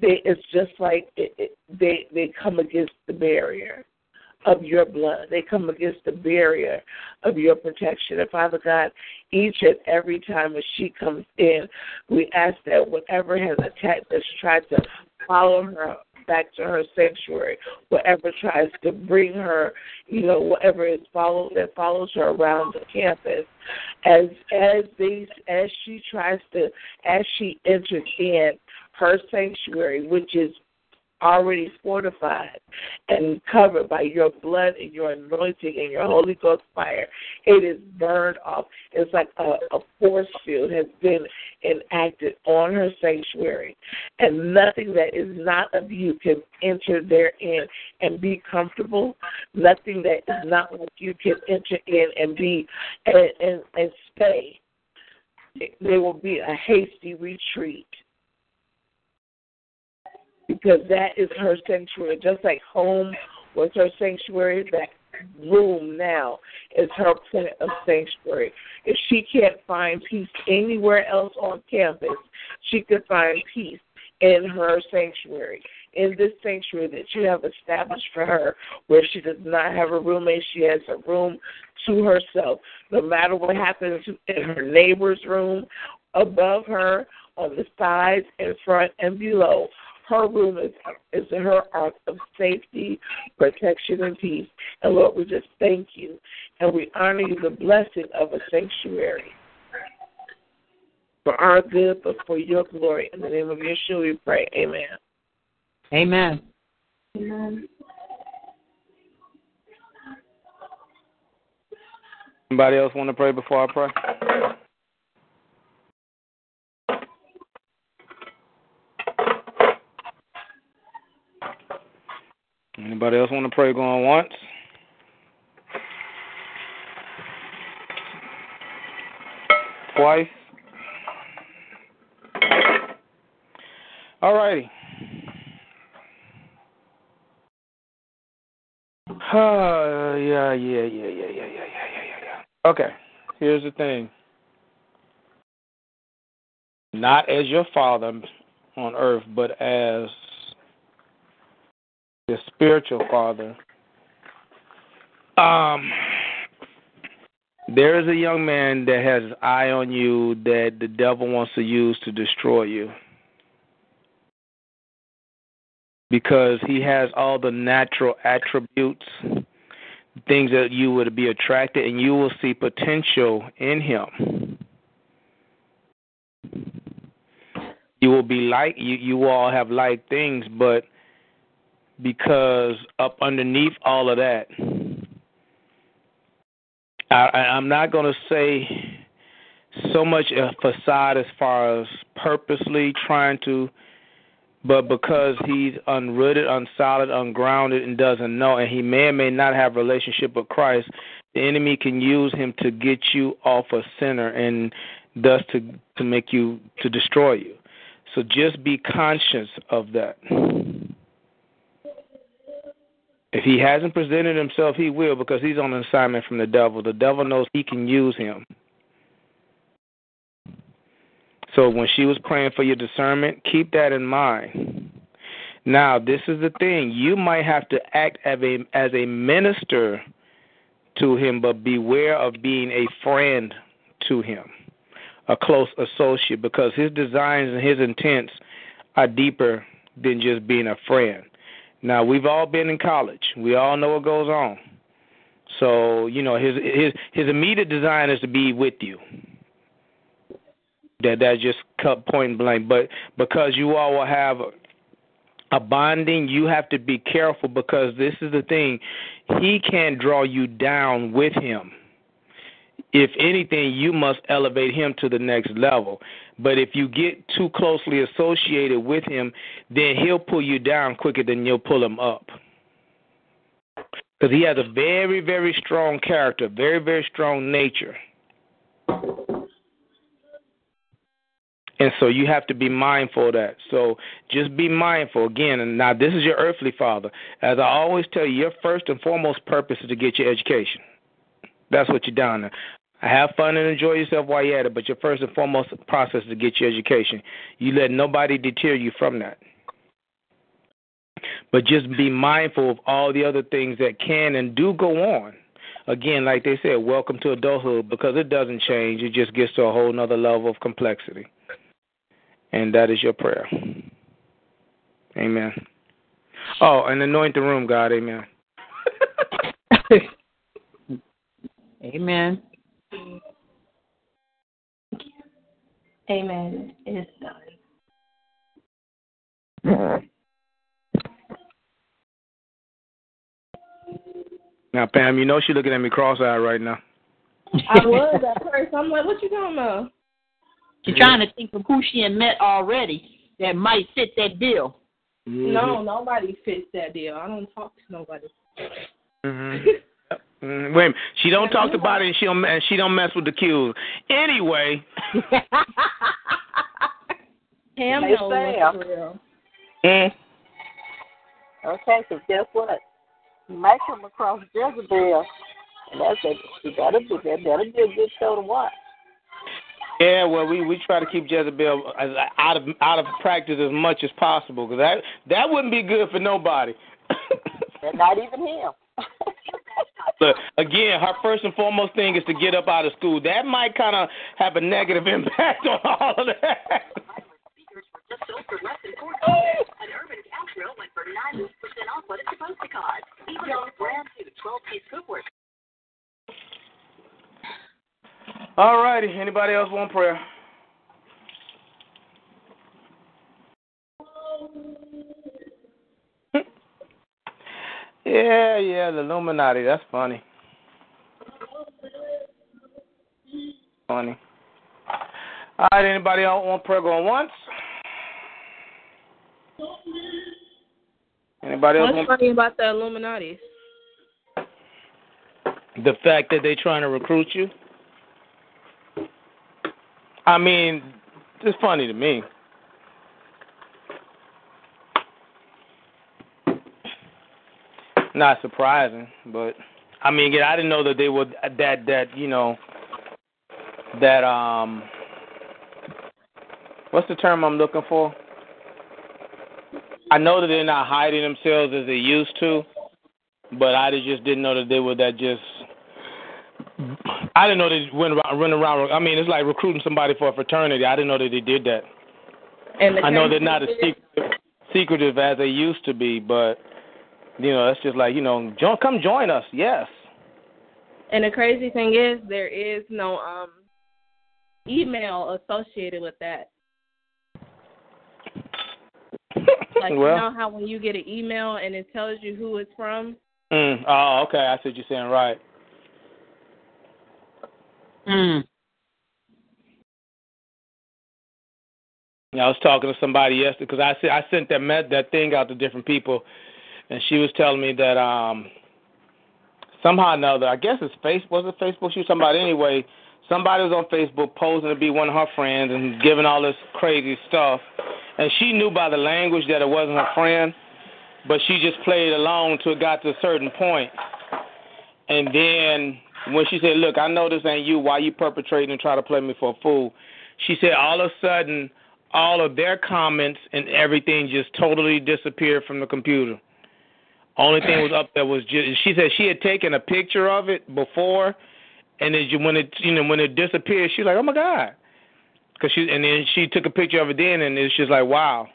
they, it's just like it, it, they they come against the barrier of your blood. They come against the barrier of your protection. And Father God, each and every time when she comes in, we ask that whatever has attacked us, tried to follow her back to her sanctuary. Whatever tries to bring her, you know, whatever is follow that follows her around the campus, as as these as she tries to as she enters in her sanctuary, which is already fortified and covered by your blood and your anointing and your Holy Ghost fire. It is burned off. It's like a, a force field has been enacted on her sanctuary. And nothing that is not of you can enter therein and be comfortable. Nothing that is not like you can enter in and be and, and, and stay. There will be a hasty retreat because that is her sanctuary. Just like home was her sanctuary, that room now is her point of sanctuary. If she can't find peace anywhere else on campus, she could find peace in her sanctuary. In this sanctuary that you have established for her, where she does not have a roommate, she has a room to herself. No matter what happens in her neighbor's room, above her, on the sides, in front, and below, her room is, is her ark of safety, protection, and peace. And Lord, we just thank you and we honor you the blessing of a sanctuary for our good, but for your glory. In the name of Yeshua, we pray. Amen. Amen. Amen. Anybody else want to pray before I pray? Anybody else want to pray going once? Twice? All righty. Uh, yeah, yeah, yeah, yeah, yeah, yeah, yeah, yeah, yeah. Okay, here's the thing. Not as your father on earth, but as the spiritual father. Um, there is a young man that has his eye on you that the devil wants to use to destroy you. Because he has all the natural attributes, things that you would be attracted, and you will see potential in him. You will be like you. You all have like things, but because up underneath all of that, I, I'm not going to say so much a facade as far as purposely trying to, but because he's unrooted, unsolid, ungrounded, and doesn't know, and he may or may not have relationship with Christ, the enemy can use him to get you off a center and thus to to make you to destroy you. So just be conscious of that. If he hasn't presented himself, he will because he's on an assignment from the devil. The devil knows he can use him. So when she was praying for your discernment, keep that in mind. Now, this is the thing. You might have to act as a, as a minister to him, but beware of being a friend to him, a close associate, because his designs and his intents are deeper than just being a friend. Now we've all been in college. We all know what goes on. So you know his his his immediate design is to be with you. That that's just cut point blank. But because you all will have a bonding, you have to be careful because this is the thing. He can't draw you down with him. If anything, you must elevate him to the next level. But if you get too closely associated with him, then he'll pull you down quicker than you'll pull him up. Because he has a very, very strong character, very, very strong nature. And so you have to be mindful of that. So just be mindful again. And now this is your earthly father. As I always tell you, your first and foremost purpose is to get your education. That's what you're down there. Have fun and enjoy yourself while you're at it, but your first and foremost process is to get your education. You let nobody deter you from that. But just be mindful of all the other things that can and do go on. Again, like they said, welcome to adulthood because it doesn't change. It just gets to a whole nother level of complexity. And that is your prayer. Amen. Oh, and anoint the room, God. Amen. Amen. Amen. It's done. Now, Pam, you know she looking at me cross-eyed right now. I was at first. I'm like, what you talking about? She's trying to think of who she had met already that might fit that bill. Mm-hmm. No, nobody fits that bill. I don't talk to nobody. Mm-hmm. Mm, Wait, a minute. she don't talk about it, and she don't and she don't mess with the cues. Anyway, Pam They knows say, what's real. mm, Okay, so guess what? You might come across Jezebel, and that's a you gotta be that that'll be a good show to watch. yeah, well, we we try to keep Jezebel as- out of out of practice as much as possible because that that wouldn't be good for nobody. And not even him. But again, her first and foremost thing is to get up out of school. That might kind of have a negative impact on all of that. All righty. Anybody else want prayer? Yeah, yeah, the Illuminati. That's funny. Funny. All right. Anybody else want prayer going once? Anybody else What's funny about the Illuminati? the fact that they're trying to recruit you? I mean, it's funny to me. Not surprising, but I mean, again, I didn't know that they would that that you know that um what's the term I'm looking for? I know that they're not hiding themselves as they used to, but I just didn't know that they were that just. I didn't know they went around, run around. I mean, it's like recruiting somebody for a fraternity. I didn't know that they did that. And the I know they're not as secretive, secretive as they used to be, but you know, that's just like you know, join, come join us. Yes. And the crazy thing is, there is no um email associated with that. Like well, you know how when you get an email and it tells you who it's from. mm, oh, okay. I see what you're saying. Right. Mm. Yeah, I was talking to somebody yesterday because I sent I sent that met that thing out to different people, and she was telling me that um somehow or another, I guess it's Facebook. Was it Facebook? She was about anyway. Somebody was on Facebook posing to be one of her friends and giving all this crazy stuff, and she knew by the language that it wasn't her friend, but she just played along till it got to a certain point, and then when she said, "Look, I know this ain't you. Why you perpetrating and try to play me for a fool?" She said, all of a sudden, all of their comments and everything just totally disappeared from the computer. Only thing was up there was just, she said she had taken a picture of it before, and it, when it you know when it disappeared, she was like, "Oh my god," because she and then she took a picture of it then, and it's just like, "Wow."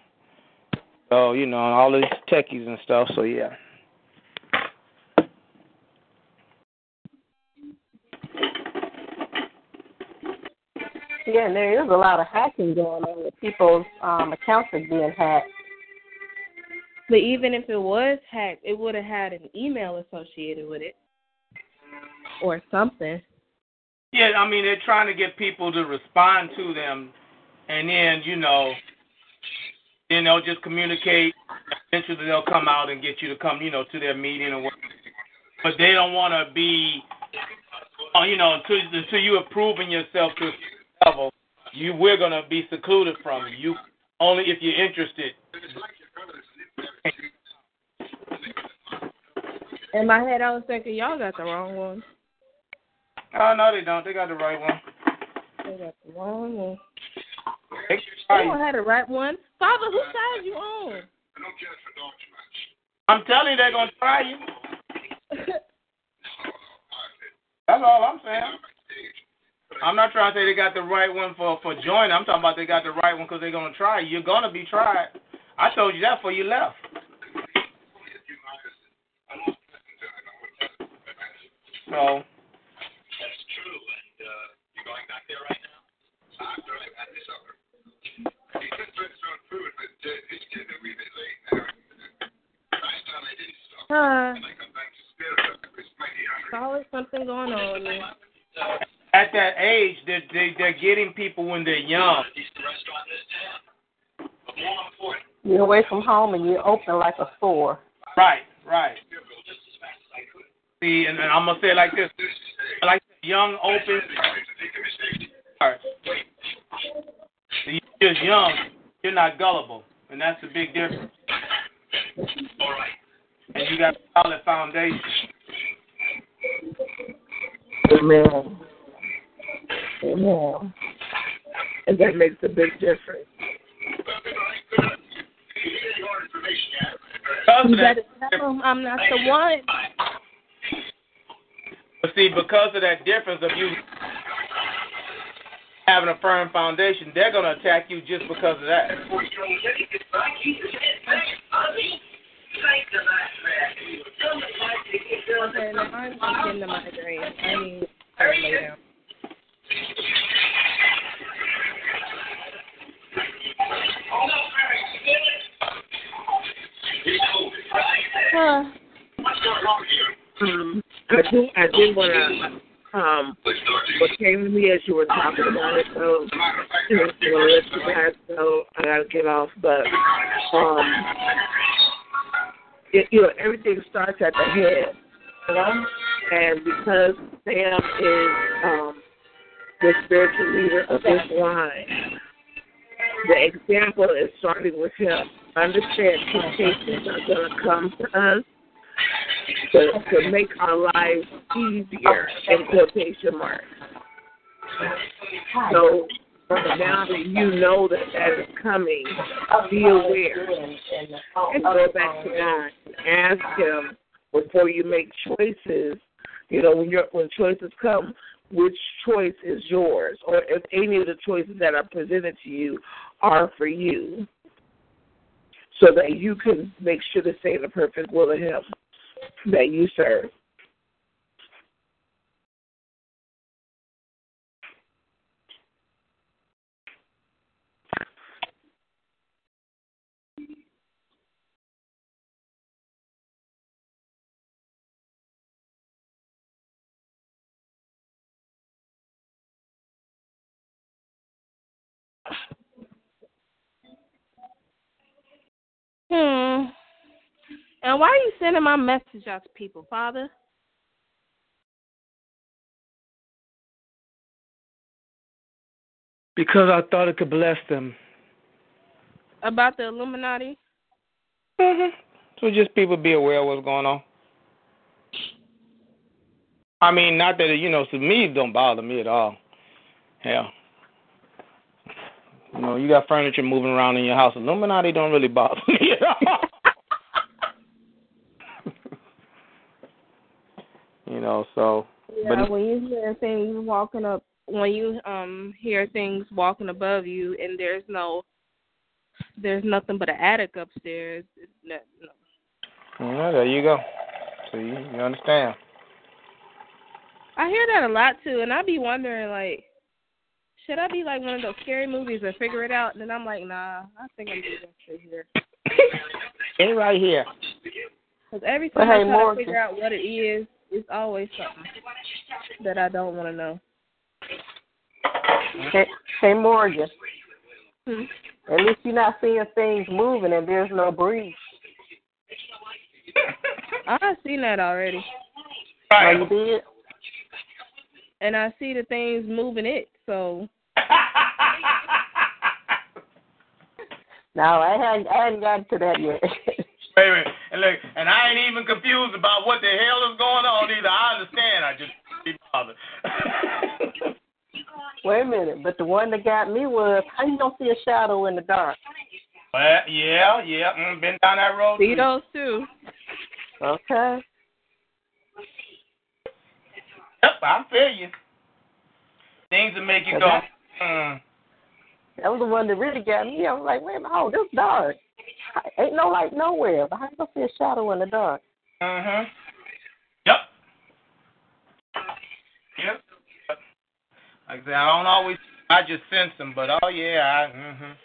So you know all these techies and stuff. So yeah. Yeah, and there is a lot of hacking going on. With people's um, accounts are being hacked. But even if it was hacked, it would have had an email associated with it or something. Yeah, I mean they're trying to get people to respond to them, and then you know, then they'll just communicate. Eventually, they'll come out and get you to come, you know, to their meeting or what. But they don't want to be, uh, you know, until until you have proven yourself to a level, you we're gonna be secluded from you. You only if you're interested. In my head, I was thinking y'all got the wrong one. Oh no, they don't. They got the right one. They got the wrong one. They, don't have the right one. Father, whose side you on? I'm telling you, they're gonna try you. That's all I'm saying. I'm not trying to say they got the right one for for joining. I'm talking about they got the right one because they're gonna try. you. You're gonna be tried. I told you that before you left. So That's true. And uh, you're going back there right now? After I've had this supper. He just went through food, but uh, it's getting a wee bit late now. Last time I didn't stop. Uh, And I come back to spare it. I was mighty hungry. there's always something going on with at that age, they're, they, they're getting people when they're young. Decent restaurant in this town. But more important, You're away from home and you're open like a store. Right, right. I go just as fast as I could. See, and, and I'm gonna say it like this: like young, open. Make a You're just young. You're not gullible, and that's the big difference. All right. And you got a solid foundation. Amen. Amen. And that makes a big difference. Because You of that, better tell 'em I'm not the one. But see, because of that difference of you having a firm foundation, they're gonna attack you just because of that. Okay, now I'm just getting the migraine. I need to lay down. Huh. Um, I do. I did want to. Um, what came to me as you were talking about it, so you know, I'm let you guys know I gotta get off, but um, it, you know, everything starts at the head, you know, and because Sam is um the spiritual leader of this line, the example is starting with him. Understand temptations are going to come to us to, to make our lives easier in quotation marks. So now that you know that that is coming, be aware and go back to God and ask Him before you make choices. You know, when when choices come, which choice is yours, or if any of the choices that are presented to you are for you, so that you can make sure to stay in the perfect will of Him that you serve. Hmm. And why are you sending my message out to people, Father? Because I thought it could bless them. About the Illuminati? hmm So just people be aware of what's going on. I mean, not that it, you know, to me it don't bother me at all. Hell, you know, you got furniture moving around in your house. Illuminati don't really bother me at all. You know, so. Yeah, but when you hear things walking up, when you um hear things walking above you, and there's no, there's nothing but an attic upstairs. Not, no. yeah, there you go. So you, you understand. I hear that a lot too, and I be wondering like, should I be like one of those scary movies and figure it out? And then I'm like, nah, I think I'm just gonna stay here. Stay right here. Because every But time hey, I try Morgan. to figure out what it is, it's always something that I don't want to know. Hey, hey Morgan, Hmm. at least you're not seeing things moving and there's no breeze. I've seen that already, Oh, you did? and I see the things moving it. So No, I hadn't, I hadn't gotten to that yet. Wait a minute. And look, and I ain't even confused about what the hell is going on either. I understand. I just be bothered. Wait a minute, but the one that got me was how you don't see a shadow in the dark? well, yeah, yeah. Mm, been down that road. see too. those too. Okay. Yep, I feel you. Things that make you go. Mm. That was the one that really got me. I was like, wait a minute, oh, this dark. Ain't no light nowhere, but how you gonna see a shadow in the dark? Mhm. Yep. Yep. Like I said, I don't always. I just sense them, but oh yeah, I. Mhm.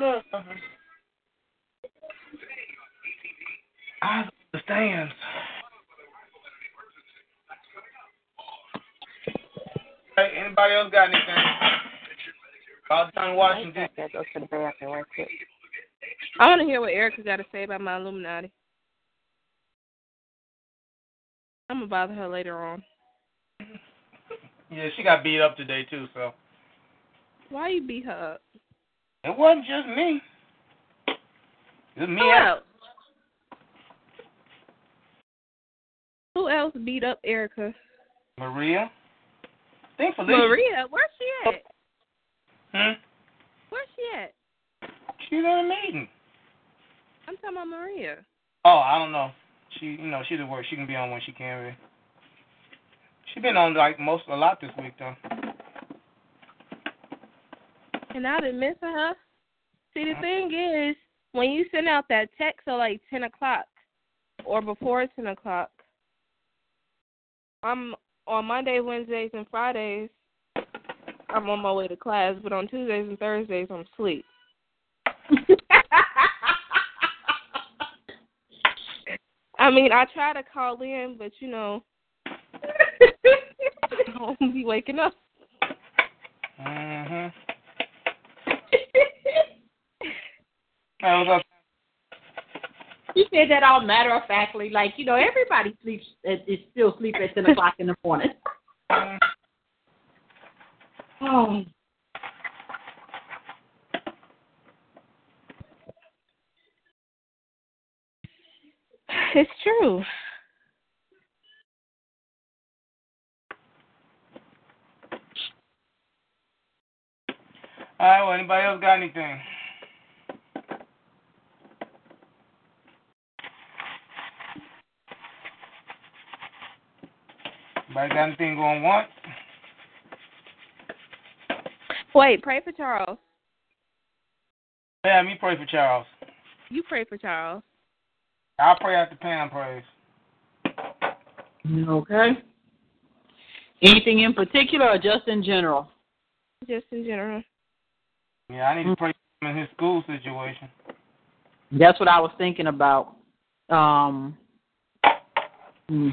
Look. mhm. I understand. Hey, anybody else got anything? Done watching this. Gotta go to the bathroom right quick. I want to hear what Erica got to say about my Illuminati. I'm gonna bother her later on. Yeah, she got beat up today too. So Why you beat her up? it wasn't just me. It was me. Who else? Who else beat up Erica? Maria. I think Felicia. Maria, where's she at? Hmm. Where's she at? She's in a meeting. I'm talking about Maria. Oh, I don't know. She, you know, she's at work. She can be on when she can be. She been on like most a lot this week though. And I've been missing her. See, the uh-huh. thing is, when you send out that text at like 10 o'clock or before 10 o'clock, I'm on Mondays, Wednesdays, and Fridays, I'm on my way to class, but on Tuesdays and Thursdays, I'm asleep. I mean, I try to call in, but you know, I don't be waking up. Mhm. Hey, what's up? You said that all matter of factly, like you know, everybody sleeps at, is still sleep at ten o'clock in the morning. Oh, It's true. All right. Well, anybody else got anything? Anybody got anything going once? Wait, pray for Charles. Yeah, me pray for Charles. You pray for Charles. I'll pray after Pam prays. okay. Anything in particular, or just in general? Just in general. Yeah, I need to pray for him in his school situation. That's what I was thinking about. Um, hmm.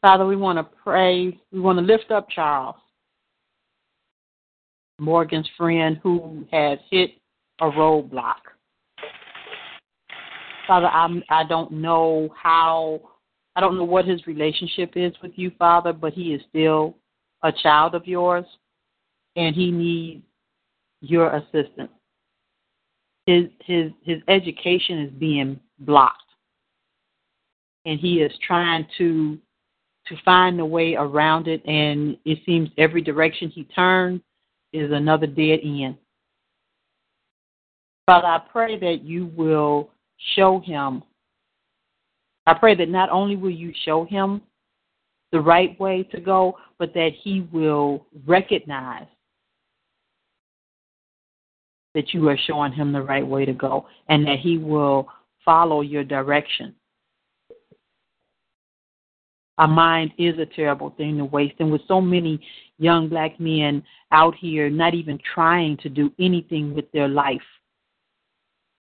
Father, we want to pray. We want to lift up Charles, Morgan's friend who has hit a roadblock. Father, I'm, I don't know how, I don't know what his relationship is with you, Father, but he is still a child of yours, and he needs your assistance. His his his education is being blocked, and he is trying to to find a way around it. And it seems every direction he turns is another dead end. Father, I pray that you will show him. I pray that not only will you show him the right way to go, but that he will recognize that you are showing him the right way to go and that he will follow your direction. Our mind is a terrible thing to waste. And with so many young black men out here not even trying to do anything with their life,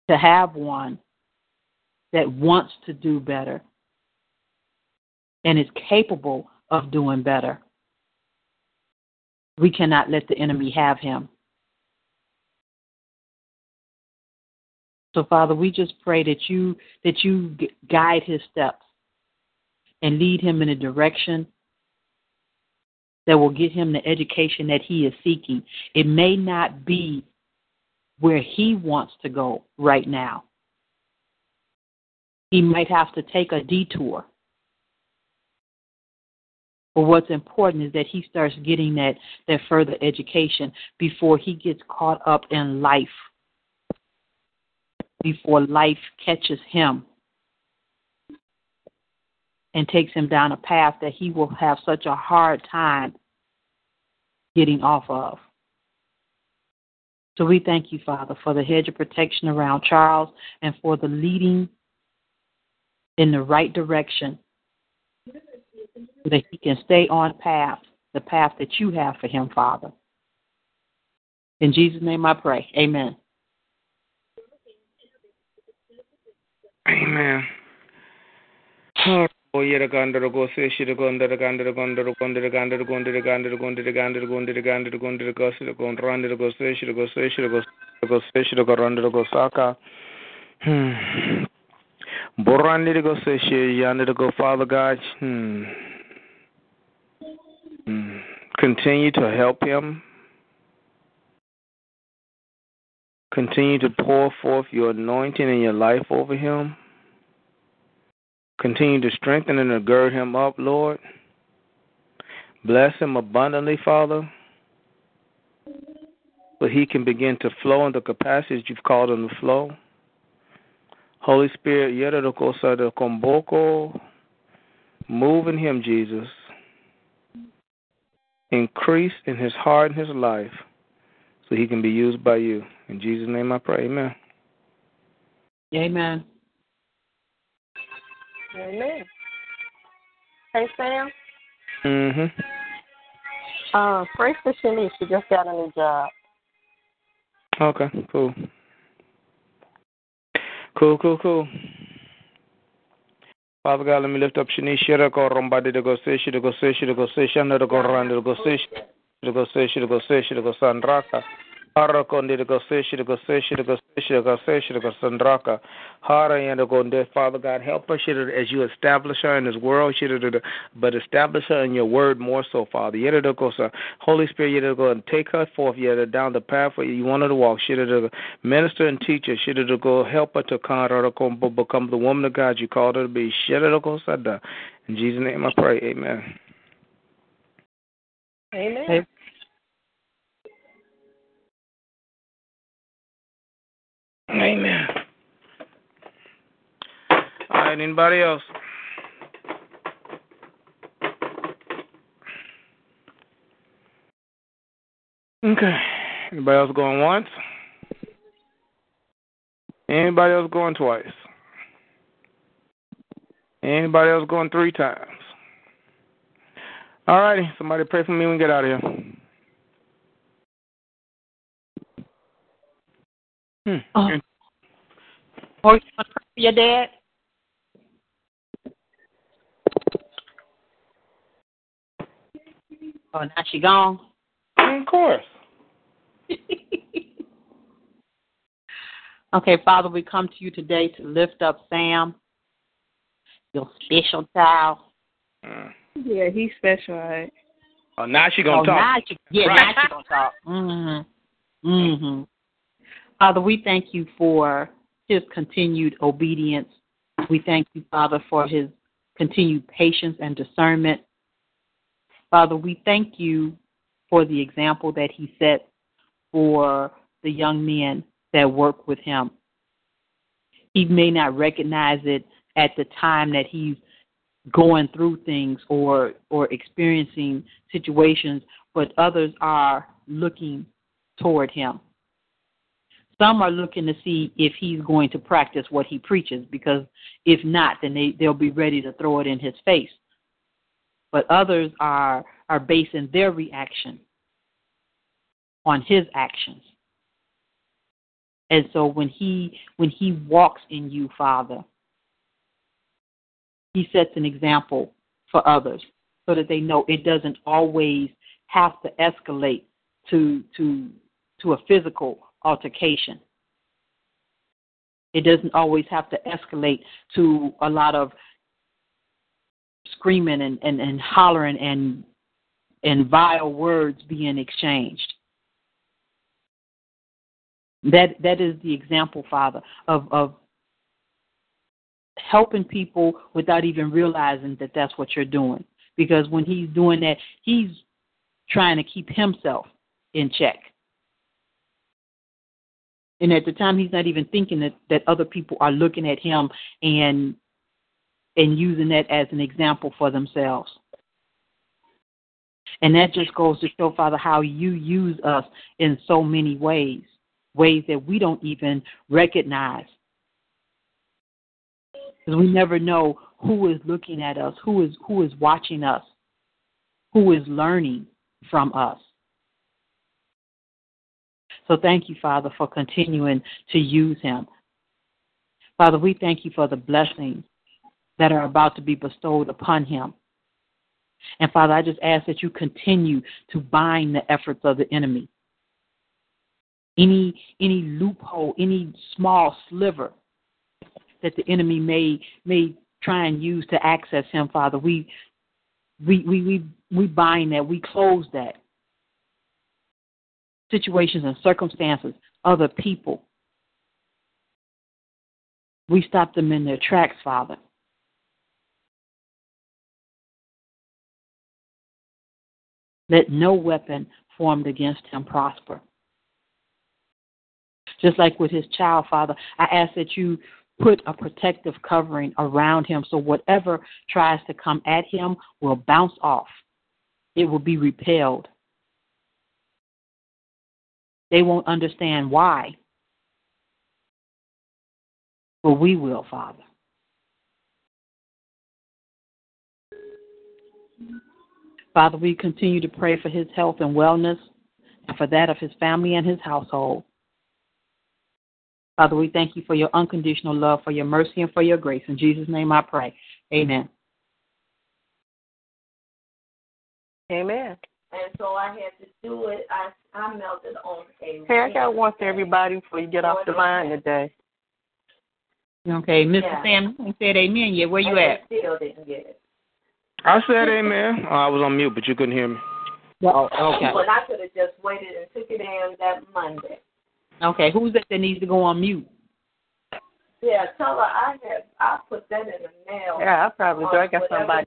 to have one that wants to do better and is capable of doing better, we cannot let the enemy have him. So Father, we just pray that you that you guide his steps and lead him in a direction that will get him the education that he is seeking. It may not be where he wants to go right now. He might have to take a detour. But what's important is that he starts getting that, that further education before he gets caught up in life, before life catches him and takes him down a path that he will have such a hard time getting off of. So we thank you, Father, for the hedge of protection around Charles and for the leading in the right direction so that he can stay on path, the path that you have for him, Father. In Jesus' name I pray. Amen. Amen. Hmm. Yere gandere go gondere gandere gondere go Father God. Hmm. Hmm. Continue to help him. Continue to pour forth your anointing and your life over him. Continue to strengthen and to gird him up, Lord. Bless him abundantly, Father, so he can begin to flow in the capacities you've called him to flow. Holy Spirit, Yererokosa Komboko, move in him, Jesus. Increase in his heart and his life so he can be used by you. In Jesus' name I pray. Amen. Amen. Amen. Hey Sam, Mm-hmm. uh, pray for Shanice. She just got a new job. Okay, cool. Cool, cool, cool. Father God, let me lift up Rombadi to go she to go say, she to go Shana to go run to go say, she to go Sandraka. Hara and to go there, Father God, help her she to, as you establish her in this world, she to, do- but establish her in your word more so, Father. Yet to go, so Holy Spirit, you to go and take her forth, yet down the path where you want her to walk. She to go minister and teach her. She to go help her to come, her to come, become the woman of God you called her to be. She to go, Sada. In Jesus' name I pray. Amen. Amen. Amen. All right, anybody else? Okay. Anybody else going once? Anybody else going twice? Anybody else going three times? All righty. Somebody pray for me when we get out of here. Hmm. Oh. Or you want to pray for your dad? Oh, now she gone. Of course. okay, Father, we come to you today to lift up Sam, your special child. Mm. Yeah, he's special, all right? Oh, now she gonna oh, talk. Now she, yeah, Right. now she gonna talk. Mm-hmm. Mm-hmm. Father, we thank you for his continued obedience. We thank you, Father, for his continued patience and discernment. Father, we thank you for the example that he set for the young men that work with him. He may not recognize it at the time that he's going through things or or experiencing situations, but others are looking toward him. Some are looking to see if he's going to practice what he preaches, because if not, then they, they'll be ready to throw it in his face. But others are are basing their reaction on his actions. And so when he when he walks in you, Father, he sets an example for others so that they know it doesn't always have to escalate to to to a physical altercation. It doesn't always have to escalate to a lot of screaming and, and, and hollering and and vile words being exchanged. That that is the example, Father, of of helping people without even realizing that that's what you're doing. Because when he's doing that, he's trying to keep himself in check. And at the time, he's not even thinking that, that other people are looking at him and and using that as an example for themselves. And that just goes to show, Father, how you use us in so many ways, ways that we don't even recognize. Because we never know who is looking at us, who is who is watching us, who is learning from us. So thank you, Father, for continuing to use him. Father, we thank you for the blessings that are about to be bestowed upon him. And Father, I just ask that you continue to bind the efforts of the enemy. Any any loophole, any small sliver that the enemy may may try and use to access him, Father, we we we we, we bind that, we close that. Situations and circumstances, other people. We stop them in their tracks, Father. Let no weapon formed against him prosper. Just like with his child, Father, I ask that you put a protective covering around him so whatever tries to come at him will bounce off. It will be repelled. They won't understand why. But we will, Father. Father, we continue to pray for his health and wellness and for that of his family and his household. Father, we thank you for your unconditional love, for your mercy, and for your grace. In Jesus' name I pray. Amen. Amen. And so I had to do it. I I melted on a. Hey, I got one for everybody before you get off the line today. Okay, Mr. Yeah. Sam, you said amen yet. Where you I at? Still didn't get it. I said amen. Oh, I was on mute, but you couldn't hear me. Oh, okay. But I could have just waited and took it in that Monday. Okay, who's that that needs to go on mute? Yeah, tell her I have I put that in the mail. Yeah, I probably do. I got somebody.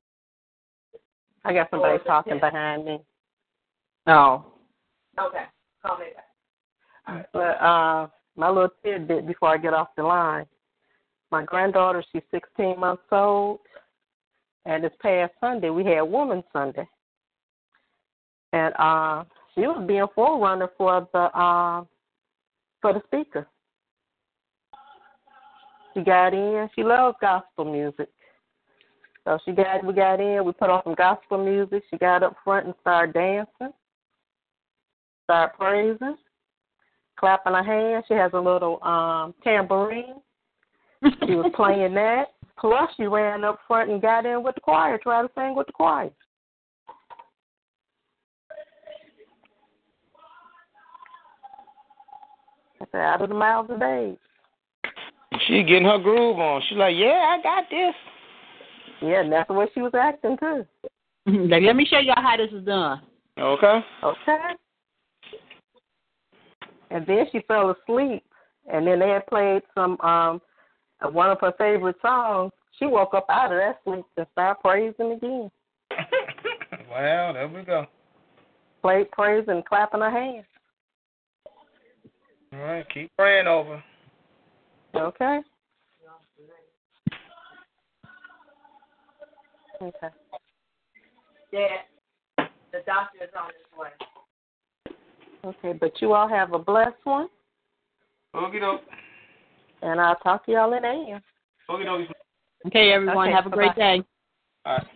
I got somebody talking behind me. Oh. Okay, call me back. But uh, my little tidbit before I get off the line. My granddaughter, she's 16 months old, and this past Sunday we had Women's Sunday, and uh, she was being a forerunner for the uh, for the speaker. She got in. She loves gospel music. So she got we got in, we put on some gospel music. She got up front and started dancing. Started praising, clapping her hands. She has a little um tambourine. She was playing that. Plus she ran up front and got in with the choir, tried to sing with the choir. I said, out of the mouths of babes. She getting her groove on. She's like, yeah, I got this. Yeah, and that's the way she was acting too. Like, let me show y'all how this is done. Okay. Okay. And then she fell asleep, and then they had played some um one of her favorite songs. She woke up out of that sleep and started praising again. Well, there we go. Played praise and clapping her hands. All right, keep praying over. Okay. Okay. Dad, the doctor is on his way. Okay, but you all have a blessed one, Okie doke. and I'll talk to y'all in AM. Okie doke. Okay, everyone, Okay, have a great bye-bye. day. All right.